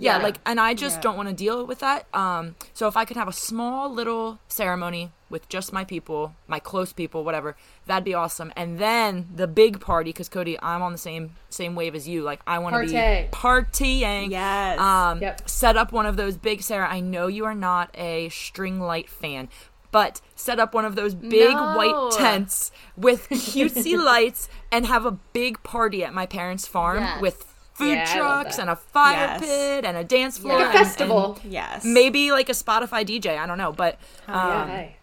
Yeah, Yeah. like and I just Yeah. don't want to deal with that um so if I could have a small little ceremony with just my people my close people whatever that'd be awesome and then the big party because Cody I'm on the same same wave as you like I want to be partying yes. um, Yep. set up one of those big Sarah. I know you are not a string light fan, but set up one of those big No. white tents with cutesy lights and have a big party at my parents' farm Yes. with food Yeah, trucks and a fire Yes. pit and a dance floor, like a and- festival and yes. maybe like a Spotify DJ. I don't know, but yeah um, hey.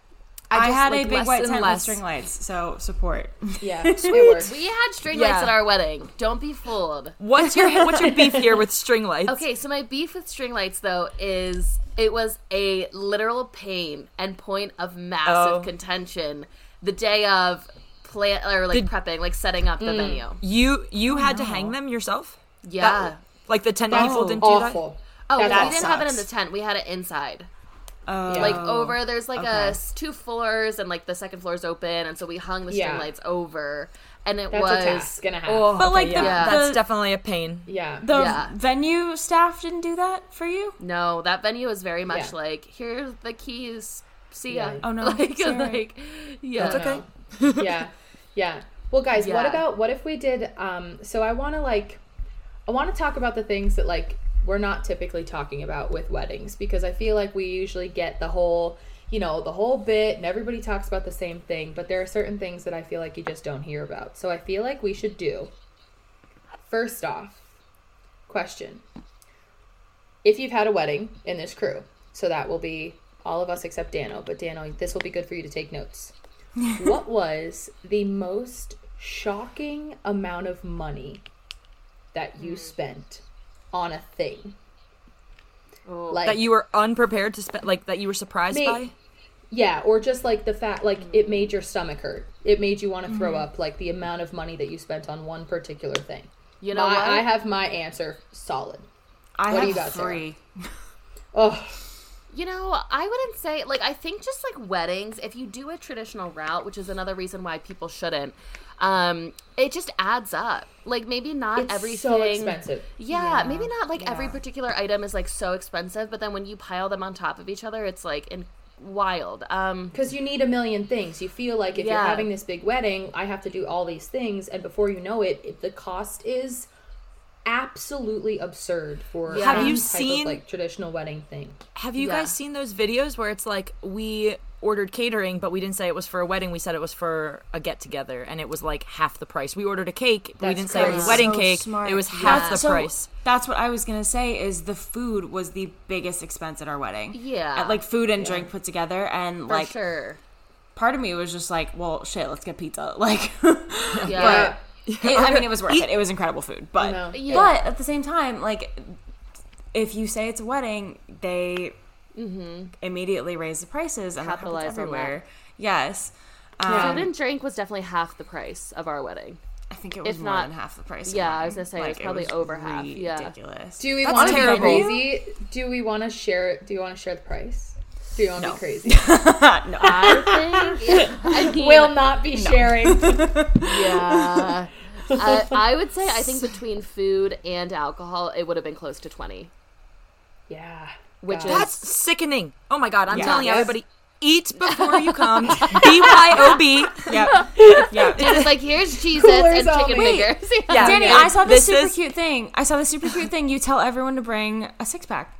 I just, had like, a big white tent with string lights, so support. Yeah, it worked. We had string Yeah. lights at our wedding. Don't be fooled. What's your what's your beef here with string lights? Okay, so my beef with string lights though is it was a literal pain and point of massive Oh. contention the day of plan or like Did- prepping, like setting up the venue. You you had to hang them yourself? Yeah. That- like the tent people Oh. didn't do that? Oh, That we didn't have it in the tent. We had it inside. Oh, Like over there's like a okay. s- two floors and like the second floor is open and so we hung the string Yeah. lights over and it That's was a task and a half. Oh, But, okay, like, yeah, the- that's definitely a pain. yeah. the Yeah. venue staff didn't do that for you. No, that venue was very much Yeah. like, here's the keys. See ya. Yeah. Oh, no. Like, Sorry. like yeah. That's okay. Yeah. Yeah. Well, guys, what about what if we did um so I want to like I want to talk about the things that like we're not typically talking about with weddings because I feel like we usually get the whole, you know, the whole bit and everybody talks about the same thing, but there are certain things that I feel like you just don't hear about. So I feel like we should do First off, question. If you've had a wedding in this crew, so that will be all of us except Dano, but Dano, this will be good for you to take notes. what was the most shocking amount of money that you mm. spent on a thing? Oh. Like That you were unprepared to spend like that you were surprised Me- by? Yeah, or just like the fact, like mm. it made your stomach hurt. It made you want to throw mm-hmm. up, like the amount of money that you spent on one particular thing. You know My- what? I have my answer solid. I What do you got, Sarah? three. Oh, You know, I wouldn't say like I think just like weddings, if you do a traditional route, which is another reason why people shouldn't, um, it just adds up. Like maybe not it's everything. so expensive. Yeah, Yeah, maybe not like every particular item is like so expensive, but then when you pile them on top of each other, it's like in wild. Um, Because you need a million things. You feel like if you're having this big wedding, I have to do all these things, and before you know it, it the cost is absolutely absurd for Yeah. Have you type seen- of, like traditional wedding thing. Have you Yeah. guys seen those videos where it's like we ordered catering, but we didn't say it was for a wedding. We said it was for a get together, and it was like half the price. We ordered a cake, but we didn't say it was crazy. wedding So cake. smart. It was Yeah. half the So, price. That's what I was gonna say. Is the food was the biggest expense at our wedding? Yeah. At, like food and drink put together, and for like sure. part of me was just like, well, shit, let's get pizza. Like, Yeah. it, I mean, it was worth it. It was incredible food, but know. Yeah. but at the same time, like, if you say it's a wedding, they immediately raise the prices and that happens Capitalize on everywhere. Yes. Food Um, and drink was definitely half the price of our wedding. I think it was if more not- than half the price. Yeah, mine. I was gonna say it was probably over half, yeah. Ridiculous. Do we want to be terrible. crazy? Do we want to share? Do you want to share the price? Do you want to No. be crazy? no. I think. I mean, Will not be sharing. Yeah. I, I would say I think between food and alcohol, it would have been close to twenty. yeah. Which God. is- That's sickening. Oh my god! I'm Yeah. telling Yes. everybody, eat before you come. BYOB. Yep. Yep. It's like here's Jesus Coolers and chicken fingers. Yeah. Danny, yeah. I saw this, This super is- cute thing. I saw this super cute thing. You tell everyone to bring a six pack.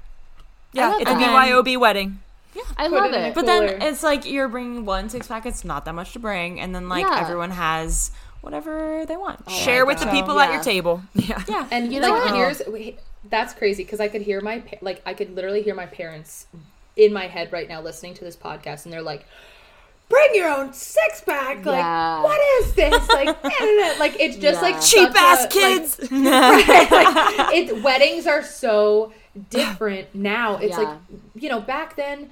Yeah, love it's a. BYOB wedding. Yeah, I love it it. But then it's like you're bringing one six pack. It's not that much to bring, and then like Yeah. everyone has whatever they want. Share with the God. people Yeah. at your table. Yeah. Yeah. And You know like what? here's wait, that's crazy because I could hear my pa- like I could literally hear my parents in my head right now listening to this podcast and they're like bring your own six pack like Yeah. what is this like like it's just Yeah. like Cheap ass a, like- kids. like, it weddings are so different now it's Yeah. like you know back then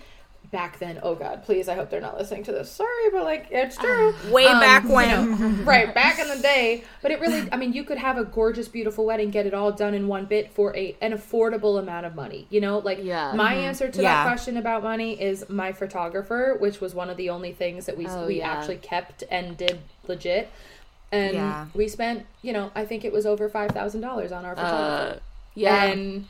back then oh god please i hope they're not listening to this sorry but like it's true Way Um, back you when. know, right back in the day but it really i mean you could have a gorgeous beautiful wedding get it all done in one bit for a an affordable amount of money you know like Yeah. my answer to Yeah. that question about money is my photographer which was one of the only things that we Oh, we yeah. actually kept and did legit and Yeah. we spent you know i think it was over $5000 on our photographer Uh, yeah. and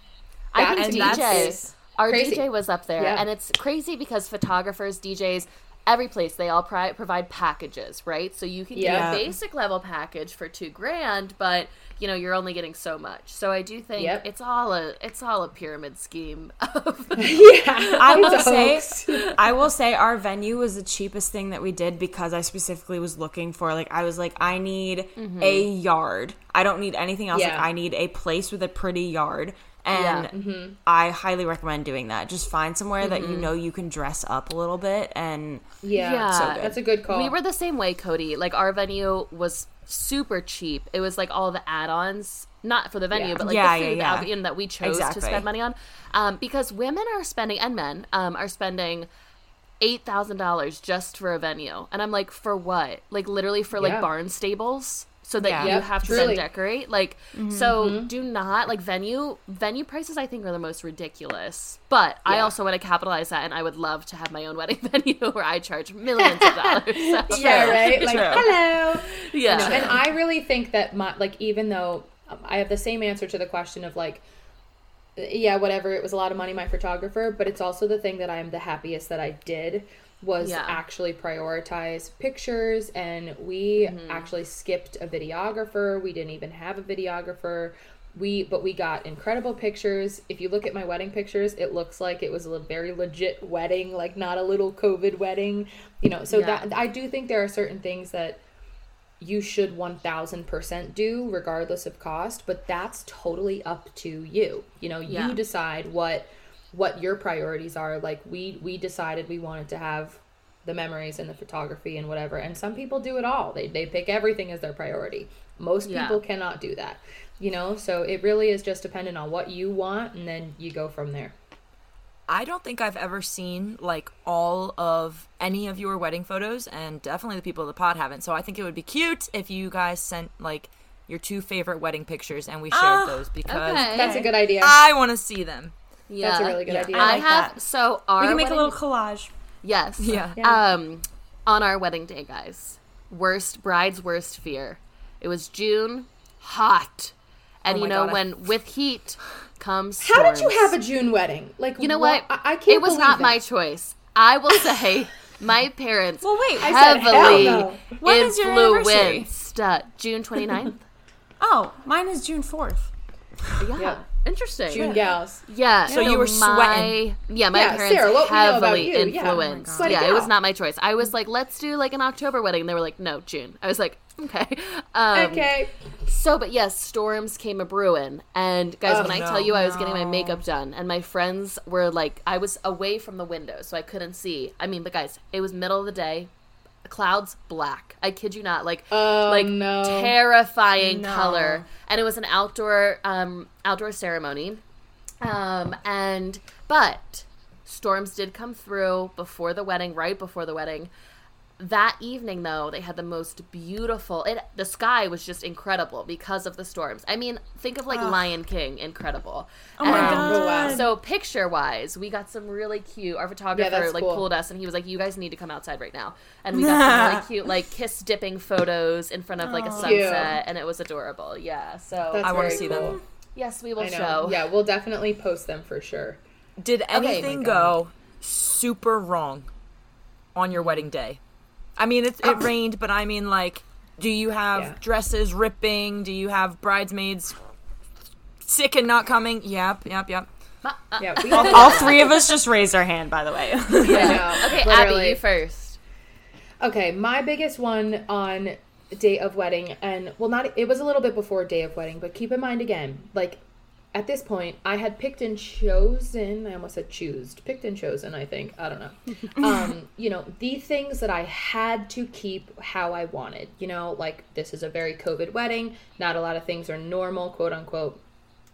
I think And DJ. that's- Our crazy. DJ was up there, Yeah. and it's crazy because photographers, DJs, every place they all pri- provide packages, right? So you can Yeah. get a basic level package for two grand, but you know you're only getting so much. So I do think Yep. it's all a it's all a pyramid scheme. Of, yeah I will say. I will say, our venue was the cheapest thing that we did because I specifically was looking for like I was like I need mm-hmm. a yard. I don't need anything else. Yeah. Like I need a place with a pretty yard, And Yeah. I highly recommend doing that. Just find somewhere that you know you can dress up a little bit and Yeah, Yeah. So that's a good call. We were the same way, Cody. Like our venue was super cheap. It was like all the add-ons, not for the venue, Yeah. but like Yeah, the food yeah. that, you know, that we chose Exactly. to spend money on. Um, because women are spending and men um, are spending eight thousand dollars just for a venue, and I'm like, for what? Like literally for like Yeah. barn stables. So that Yeah. you Yep, have to truly. then decorate, like so. Do not like venue. Venue prices, I think, are the most ridiculous. But I also want to capitalize that, and I would love to have my own wedding venue where I charge millions of dollars. So. yeah, right. Like, True. hello. Yeah. No, and I really think that my like even though um, I have the same answer to the question of like yeah, whatever, it was a lot of money my photographer, but it's also the thing that I'm the happiest that I did was Yeah. actually prioritize pictures and we Mm-hmm. actually skipped a videographer. We didn't even have a videographer. We but we got incredible pictures. If you look at my wedding pictures, it looks like it was a very legit wedding, like not a little COVID wedding. You know, so Yeah. that I do think there are certain things that you should 1000% do regardless of cost but that's totally up to you you know Yeah. you decide what what your priorities are like we we decided we wanted to have the memories and the photography and whatever and some people do it all they, they pick everything as their priority most Yeah. people cannot do that you know so it really is just dependent on what you want and then you go from there I don't think I've ever seen like all of any of your wedding photos, and definitely the people of the pod haven't. So I think it would be cute if you guys sent like your two favorite wedding pictures and we shared Ah, those because okay. that's a good idea I want to see them. Yeah. that's a really good Yeah. idea I, like have that. so our we can make wedding, a little collage. yes Yeah. Yeah. um on our wedding day guys worst bride's worst fear it was June hot and Oh you know God, I- when with heat comes how did you have a june wedding like you know what, I, I can't it was not that. my choice I will say my parents Well, wait. I said, hell heavily no. When is your anniversary? influenced uh, June 29th Oh, mine is June 4th. yeah Yeah. Interesting june gals Yeah. So you were my, Yeah, my Yeah, parents Sarah, what we know heavily you, yeah. Oh influenced. God. Yeah, it was not my choice. I was like, let's do like an October wedding. And they were like, no, June. I was like, okay. Um, okay So, but yes, storms came a brewing. And guys, Oh, when I no. tell you I was getting my makeup done, and my friends were like, I was away from the window, so I couldn't see. I mean, but guys, it was middle of the day. Clouds black. I kid you not. Like, Oh, like no. terrifying No. color. And it was an outdoor, um, outdoor ceremony. Um, and but storms did come through before the wedding, right before the wedding. That evening, though, they had the most beautiful. It the sky was just incredible because of the storms. I mean, think of like Lion King, incredible. Oh my god. Oh, wow. So picture wise, we got some really cute. Our photographer that's like cool. pulled us, and he was like, "You guys need to come outside right now." And we got some really cute like kiss dipping photos in front of like a Cute. sunset, and it was adorable. Yeah. So That's I wanna see cool. them. yes, we will I know. show. Yeah, we'll definitely post them for sure. Did anything oh my God. go super wrong on your wedding day? I mean, it, it rained, but I mean, like, do you have Yeah. dresses ripping? Do you have bridesmaids sick and not coming? Yep, yep, yep. Uh, yeah, we All three of us just raised our hand, by the way. I know. Okay, literally. Abby, you first. Okay, my biggest one on day of wedding, and well, not it was a little bit before day of wedding, but keep in mind again, like at this point, I had picked and chosen. I almost said choosed, picked and chosen. I think I don't know. um, you know, the things that I had to keep how I wanted. You know, like this is a very COVID wedding. Not a lot of things are normal, quote unquote.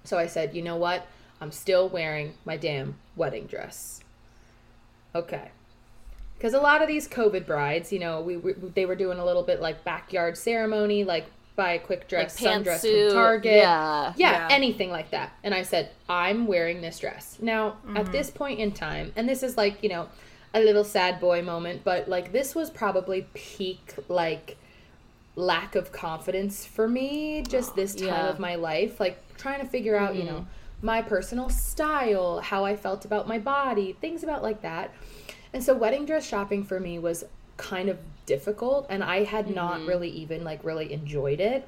So I said, you know what? I'm still wearing my damn wedding dress. Okay because a lot of these COVID brides, you know, we, we they were doing a little bit like backyard ceremony, like buy a quick dress, Like sundress from Target, yeah. yeah, Yeah. anything like that. And I said, I'm wearing this dress now. At mm-hmm. this point in time, and this is like you know, a little sad boy moment, but like this was probably peak like lack of confidence for me just oh, this time Yeah. of my life like trying to figure out you know mm-hmm. my personal style how i felt about my body things about like that and so wedding dress shopping for me was kind of difficult and i had not mm-hmm. really even like really enjoyed it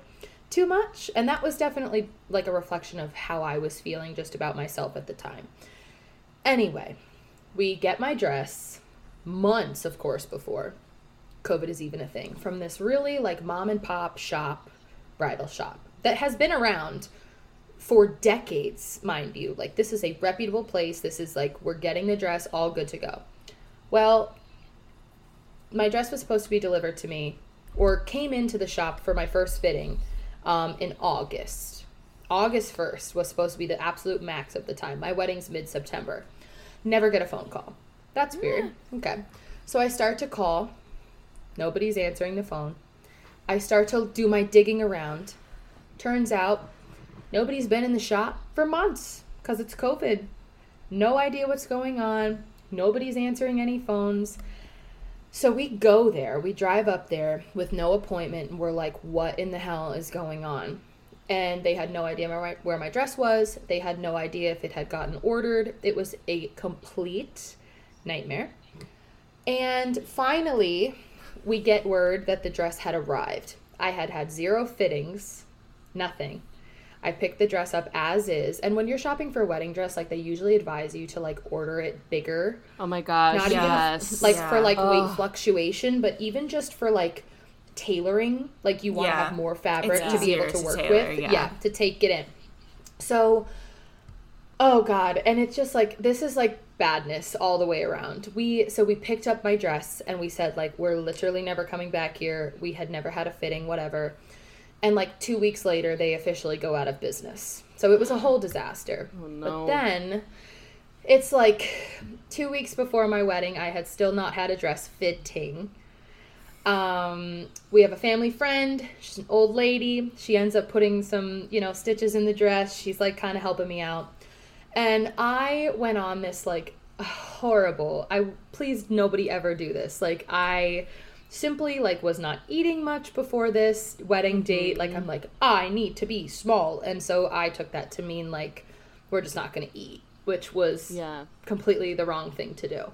too much and that was definitely like a reflection of how i was feeling just about myself at the time anyway we get my dress months of course before COVID is even a thing from this really like mom and pop shop, bridal shop that has been around for decades, mind you. Like this is a reputable place. This is like we're getting the dress all good to go. Well, my dress was supposed to be delivered to me or came into the shop for my first fitting um, in August. August 1st was supposed to be the absolute max of the time. My wedding's mid September. Never get a phone call. That's weird. Okay. So I start to call. Nobody's answering the phone. I start to do my digging around. Turns out nobody's been in the shop for months because it's COVID. No idea what's going on. Nobody's answering any phones. So we go there, we drive up there with no appointment, and we're like, what in the hell is going on? And they had no idea my, where my dress was. They had no idea if it had gotten ordered. It was a complete nightmare. And finally, we get word that the dress had arrived. I had had zero fittings, nothing. I picked the dress up as is. And when you're shopping for a wedding dress, like they usually advise you to like order it bigger. Oh my gosh. Not yes. even like for like Ugh. weight fluctuation, but even just for like tailoring, like you want to Yeah. have more fabric It's to be able to to work tailor, with. yeah. to take it in. So oh god, and it's just like this is like badness all the way around. We so we picked up my dress and we said like we're literally never coming back here. We had never had a fitting, whatever. And like 2 weeks later they officially go out of business. So it was a whole disaster. Oh, no. But then it's like 2 weeks before my wedding I had still not had a dress fitting. Um, we have a family friend. She's an old lady. She ends up putting some, you know, stitches in the dress. She's like kind of helping me out. And I went on this like horrible. I please nobody ever do this. Like I simply like was not eating much before this wedding date. Like I'm like I need to be small. And so I took that to mean like we're just not going to eat, which was Yeah. completely the wrong thing to do.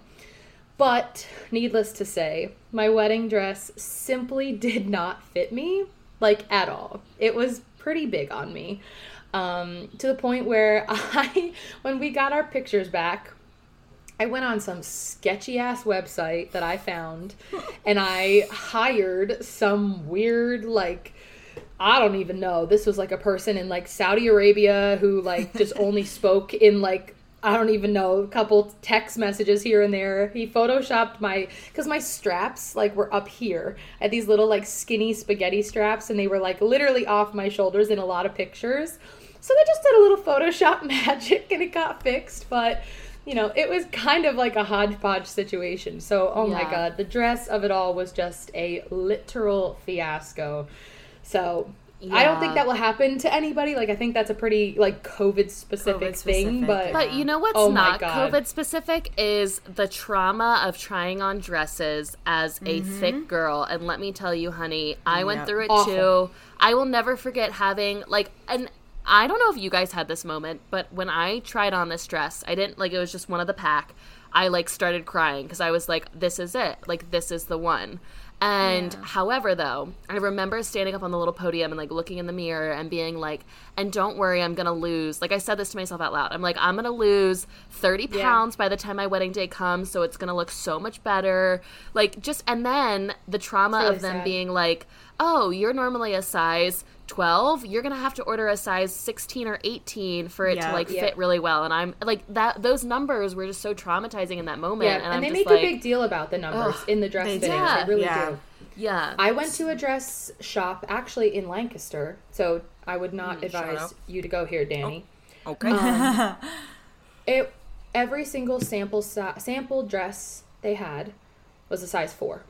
But needless to say, my wedding dress simply did not fit me, like at all. It was pretty big on me. Um, to the point where I, when we got our pictures back, I went on some sketchy ass website that I found and I hired some weird, like, I don't even know. This was like a person in like Saudi Arabia who like just only spoke in like I don't even know a couple text messages here and there. He photoshopped my because my straps like were up here. I had these little like skinny spaghetti straps and they were like literally off my shoulders in a lot of pictures. So they just did a little Photoshop magic and it got fixed, but you know, it was kind of like a hodgepodge situation. So, oh my god, the dress of it all was just a literal fiasco. So, I don't think that will happen to anybody. Like, I think that's a pretty like COVID specific thing. But, But you know what's Oh not COVID specific is the trauma of trying on dresses as a mm-hmm. thick girl. And let me tell you, honey, I went through it Awful. too. I will never forget having like and I don't know if you guys had this moment, but when I tried on this dress, I didn't like it was just one of the pack. I like started crying because I was like, this is it. Like this is the one. And however, though, I remember standing up on the little podium and like looking in the mirror and being like, and don't worry, I'm gonna lose. Like I said this to myself out loud. I'm like, I'm gonna lose 30 Yeah. pounds by the time my wedding day comes, so it's gonna look so much better. Like just, and then the trauma really of them sad. being like, oh, you're normally a size 12, you're going to have to order a size 16 or 18 for it yeah, to like yeah. fit really well. And I'm like that those numbers were just so traumatizing in that moment. Yeah, and, and I'm they make like, a big deal about the numbers ugh, in the dress they, fittings. They really do. Yeah. I went to a dress shop actually in Lancaster, so I would not mm, advise you to go here, oh, Danny. Oh, okay. Um, it every single sample sample dress they had was a size 4.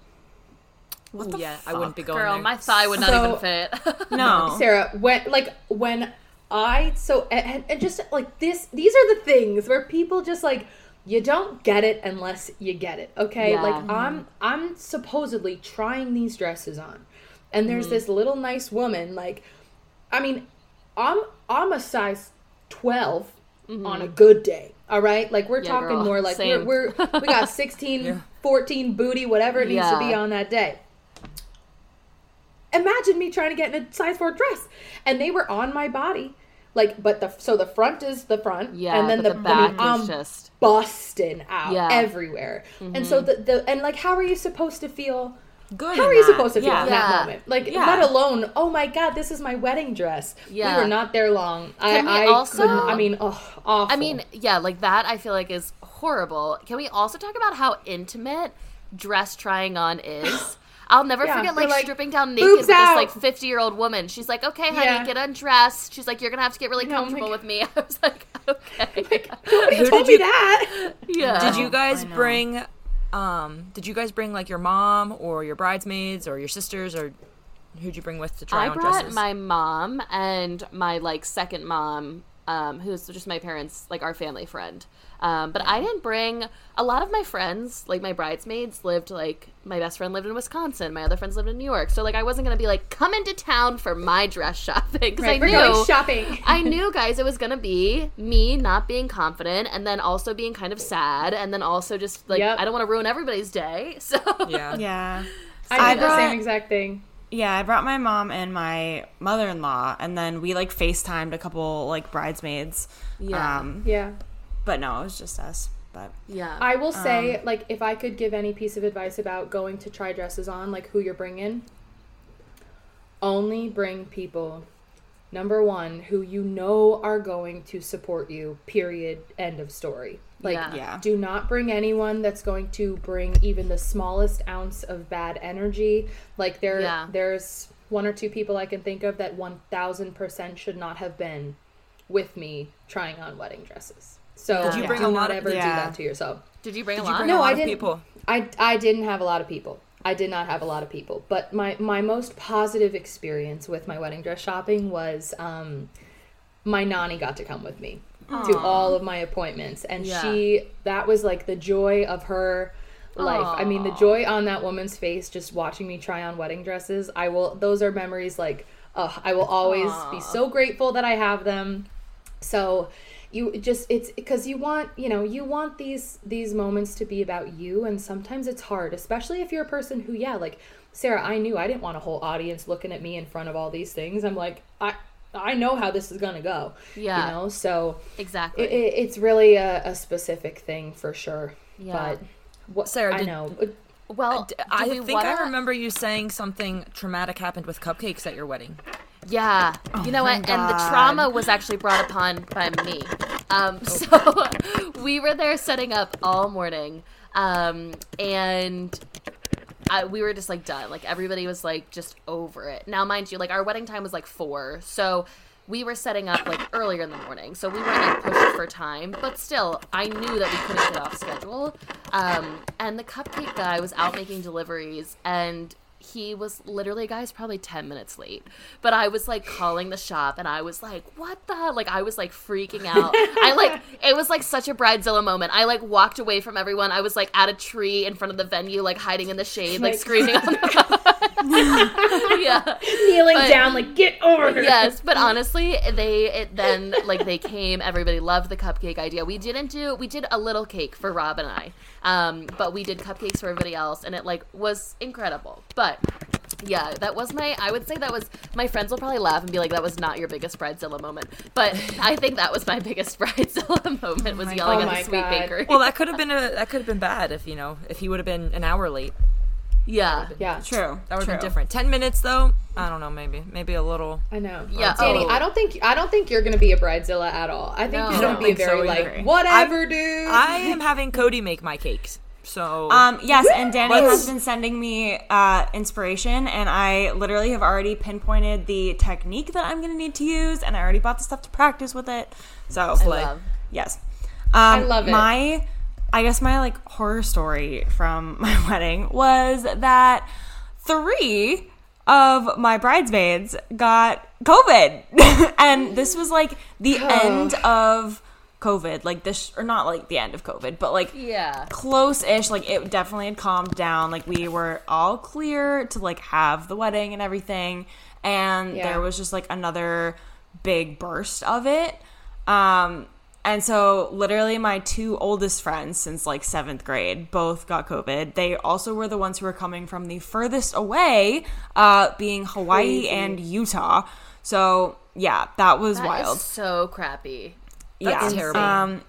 Yeah, fuck? I wouldn't be going. Girl, there. my thigh would not so, even fit. no, Sarah. When like when I so and, and just like this, these are the things where people just like you don't get it unless you get it. Okay, yeah. like I'm I'm supposedly trying these dresses on, and there's mm. this little nice woman. Like, I mean, I'm I'm a size 12 mm-hmm. on a good day. All right, like we're yeah, talking girl, more like we're, we're we got 16, yeah. 14 booty, whatever it needs to be on that day imagine me trying to get in a size 4 dress and they were on my body like but the so the front is the front yeah, and then the, the, back I mean, is just busting out Yeah. everywhere and so mm-hmm. the, the and like how are you supposed to feel good. How are you that. supposed to feel Yeah. in that Yeah. moment? Like, let alone, oh my god, this is my wedding dress. Yeah. We were not there long. Can I, I also- couldn't, I mean, oh, awful. I mean, yeah, like that I feel like is horrible. Can we also talk about how intimate dress trying on is? I'll never Yeah, forget like, like, stripping down naked "Boobs with this like 50 year old woman. She's like, okay, honey, Yeah. get undressed. She's like, you're gonna have to get really comfortable God. with me. I was like, okay. Nobody Who told did me you- that. yeah. Did you guys bring um did you guys bring like your mom or your bridesmaids or your sisters or who'd you bring with to try I on brought my mom and my like second mom, um, who's just my parents, like our family friend. Um, but I didn't bring a lot of my friends, like my bridesmaids, lived like my best friend lived in Wisconsin. My other friends lived in New York. So like I wasn't gonna be like come into town for my dress shopping because Right, I knew going shopping. I knew, guys, it was gonna be me not being confident, and then also being kind of sad, and then also just like Yep. I don't want to ruin everybody's day. So yeah. Yeah. I I did the brought- same exact thing. Yeah, I brought my mom and my mother-in-law, and then we like FaceTimed a couple like bridesmaids. Yeah. Um, Yeah. but no, it was just us. But yeah, I will say, Um, like, if I could give any piece of advice about going to try dresses on, like who you're bringing, only bring people, number one, who you know are going to support you, period, end of story. Like, Yeah. Yeah. do not bring anyone that's going to bring even the smallest ounce of bad energy. Like, there, Yeah. there's one or two people I can think of that 1000% should not have been with me trying on wedding dresses. So Did you bring do a not lot of- ever do that to yourself. did you bring Did a you lot? bring No, a lot I of didn't. people? I I didn't have a lot of people. I did not have a lot of people. But my my most positive experience with my wedding dress shopping was um, my nanny got to come with me to all of my appointments, and Yeah. she that was like the joy of her life. I mean, the joy on that woman's face just watching me try on wedding dresses. I will. Those are memories like. Oh, I will always be so grateful that I have them. So you just it's because you want you know you want these these moments to be about you and sometimes it's hard especially if you're a person who yeah like sarah i knew i didn't want a whole audience looking at me in front of all these things i'm like i i know how this is gonna go Yeah. you know so Exactly. it, it, it's really a, a specific thing for sure Yeah. but what Sarah, i did- know well, D- I we think I wanna- remember you saying something traumatic happened with cupcakes at your wedding. Yeah, you know my what? And the trauma was actually brought upon by me. Um, so we were there setting up all morning, um, and I, we were just like done. Like everybody was like just over it. Now, mind you, like our wedding time was like four, so we were setting up like earlier in the morning, so we weren't like pushed for time. But still, I knew that we couldn't get off schedule. Um, and the cupcake guy was out making deliveries, and he was literally guys probably 10 minutes late. But i was like calling the shop and i was like what the like i was like freaking out. I like it was like such a bridezilla moment. I like walked away from everyone. I was like at a tree in front of the venue like hiding in the shade like Like- screaming on the yeah. Kneeling But- down like get over here. Yes but honestly they it then like they came. Everybody loved the cupcake idea. We didn't do we did a little cake for rob and i um but we did cupcakes for everybody else and it like was incredible. But yeah that was my i would say that was my friends will probably laugh and be like that was not your biggest bridezilla moment but i think that was my biggest bridezilla moment was oh yelling Oh at the sweet God. bakery Well, that could have been a that could have been bad if you know if he would have been an hour late. yeah yeah true. That would have been different. Ten minutes though, I don't know. Maybe maybe a little. I know. Yeah, Danny. oh. I don't think I don't think you're gonna be a bridezilla at all. I think No. you're gonna be think very so like either. whatever, dude. I am having Cody make my cakes. So Um, yes, and Danny has been sending me uh, inspiration, and I literally have already pinpointed the technique that I'm going to need to use, and I already bought the stuff to practice with it. So, Slay. love. yes, um, I love it. My, I guess my like horror story from my wedding was that three of my bridesmaids got COVID, and this was like the end of COVID, like this, or not like the end of COVID, but like yeah. close-ish like it definitely had calmed down. Like we were all clear to like have the wedding and everything and Yeah. there was just like another big burst of it. Um and so literally my two oldest friends since like seventh grade both got covid. They also were the ones who were coming from the furthest away uh being hawaii Crazy. and utah. So yeah that was That wild. so crappy That's yeah. terrible. Um,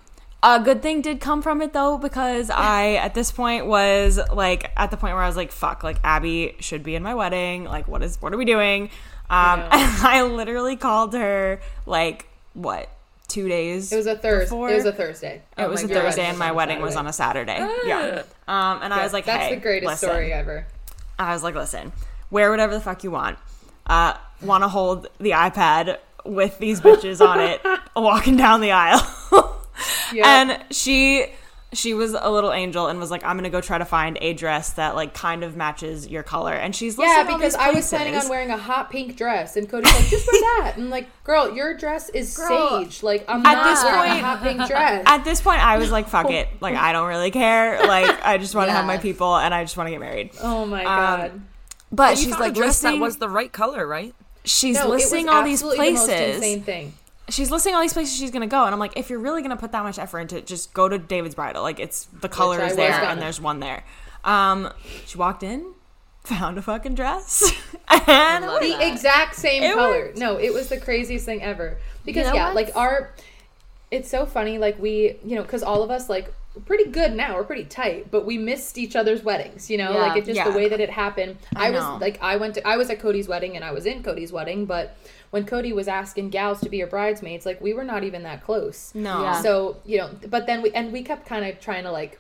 A good thing did come from it though, because I at this point was like at the point where I was like, "Fuck!" Like Abby should be in my wedding. Like, what is what are we doing? Um, know. and I literally called her like what two days. It was a Thursday. before? It was a Thursday. It was a Your Thursday, and my wedding was on a Saturday. Yeah. Um, and I was like, "That's "Hey, the greatest listen. story ever." I was like, listen, wear whatever the fuck you want. Uh, want to hold the iPad with these bitches on it, walking down the aisle. Yep. And she she was a little angel and was like, I'm gonna go try to find a dress that like kind of matches your color. And she's Yeah, because I was planning on wearing a hot pink dress, and Cody's like, "Just wear that." And like, "Girl, your dress is Girl, sage. Like, I'm at not this wearing point- a hot pink dress." At this point, I was like, fuck it. Like, I don't really care. Like, I just want to have my people and I just want to get married. oh my um, god! But You she's found like a dress listing, that was the right color, right? She's no, listing all these absolutely the most places. insane thing. she's listing all these places she's gonna go, and I'm like, if you're really gonna put that much effort into it, just go to David's Bridal. Like, it's the color is there, gonna. and there's one there. Um, she walked in, found a fucking dress, and The that. exact same It color. worked. No, it was the craziest thing ever. Because know yeah, what? like our, it's so funny. Like we, you know, because all of us like we're pretty good now. We're pretty tight, but we missed each other's weddings. You know, Yeah. like it's just Yeah. the way that it happened. I, I was like, I went to, I was at Cody's wedding, and I was in Cody's wedding, but when Cody was asking gals to be her bridesmaids, like we were not even that close. no, Yeah. So you know, but then we and we kept kind of trying to like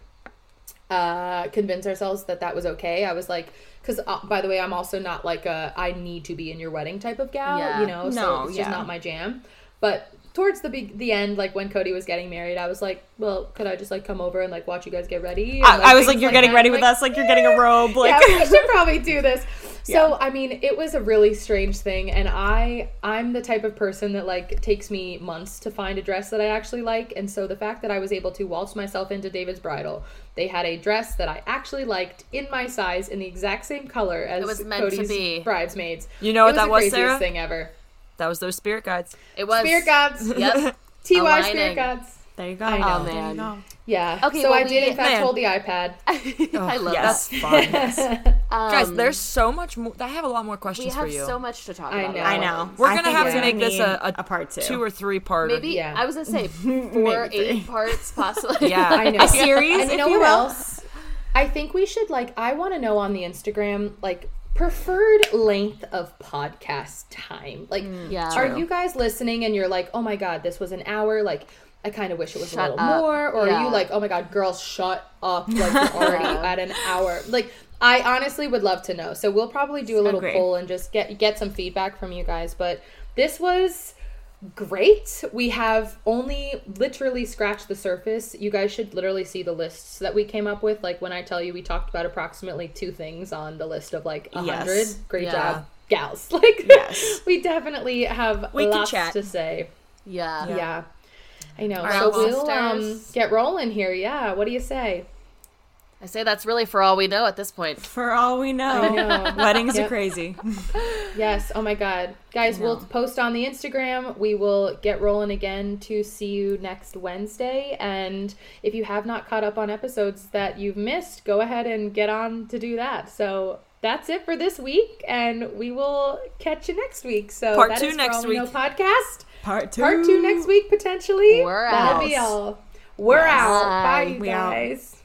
uh convince ourselves that that was okay. I was like, because uh, by the way, I'm also not like a I need to be in your wedding type of gal. Yeah. You know, so it's yeah. just not my jam. But towards the big the end, like when Cody was getting married, I was like, well, could I just like come over and like watch you guys get ready? And, I, I was like, you're getting that. ready with like, us, like you're getting a robe, like yeah, we should probably do this. So Yeah. I mean, it was a really strange thing, and I I'm the type of person that like takes me months to find a dress that I actually like, and so the fact that I was able to waltz myself into David's bridal, they had a dress that I actually liked in my size in the exact same color as it was meant to Cody's be. bridesmaids. You know what it was that the was, craziest Sarah? thing ever. That was those spirit guides. It was Spirit guides. Yep. Ty Aligning. spirit guides. there you go. I know. Oh, man. Yeah. Okay, So well, I did we- in fact Man. hold the iPad. I love yes. That's fun. Um, Guys, there's so much more. I have a lot more we questions have for you. so much to talk I about. know. I know. We're I gonna have we're to make this need a, a part two. two or three part. Maybe Yeah. I was gonna say four, Maybe eight parts possibly. Yeah. I know. A series, And you know you what else? I think we should like. I want to know on the Instagram like preferred length of podcast time. Like, mm, Yeah. are you guys listening and you're like, oh my god, this was an hour? Like, I kind of wish it was Shut a little up. more. Or are you like, oh my god, girls, shut up? Like you're already at an hour. Like. I honestly would love to know. So we'll probably do a little Agree. poll and just get get some feedback from you guys. But this was great. We have only literally scratched the surface. You guys should literally see the lists that we came up with. Like when I tell you we talked about approximately two things on the list of like a hundred. Yes. Great Yeah. job, gals. Like Yes. we definitely have We lots chat. to say. Yeah. Yeah. I know. right, so well, we'll um, get rolling here. Yeah. What do you say? I say that's really for all we know at this point. For all we know, know. weddings Yep. are crazy. Yes. Oh my God. Guys, we'll post on the Instagram. We will get rolling again to see you next Wednesday. And if you have not caught up on episodes that you've missed, go ahead and get on to do that. So that's it for this week. And we will catch you next week. So Part that two is For next All We Know week. podcast. Part two. Part two next week, potentially. We're That'll be out. all. We're out. Bye. Bye, you We out. guys.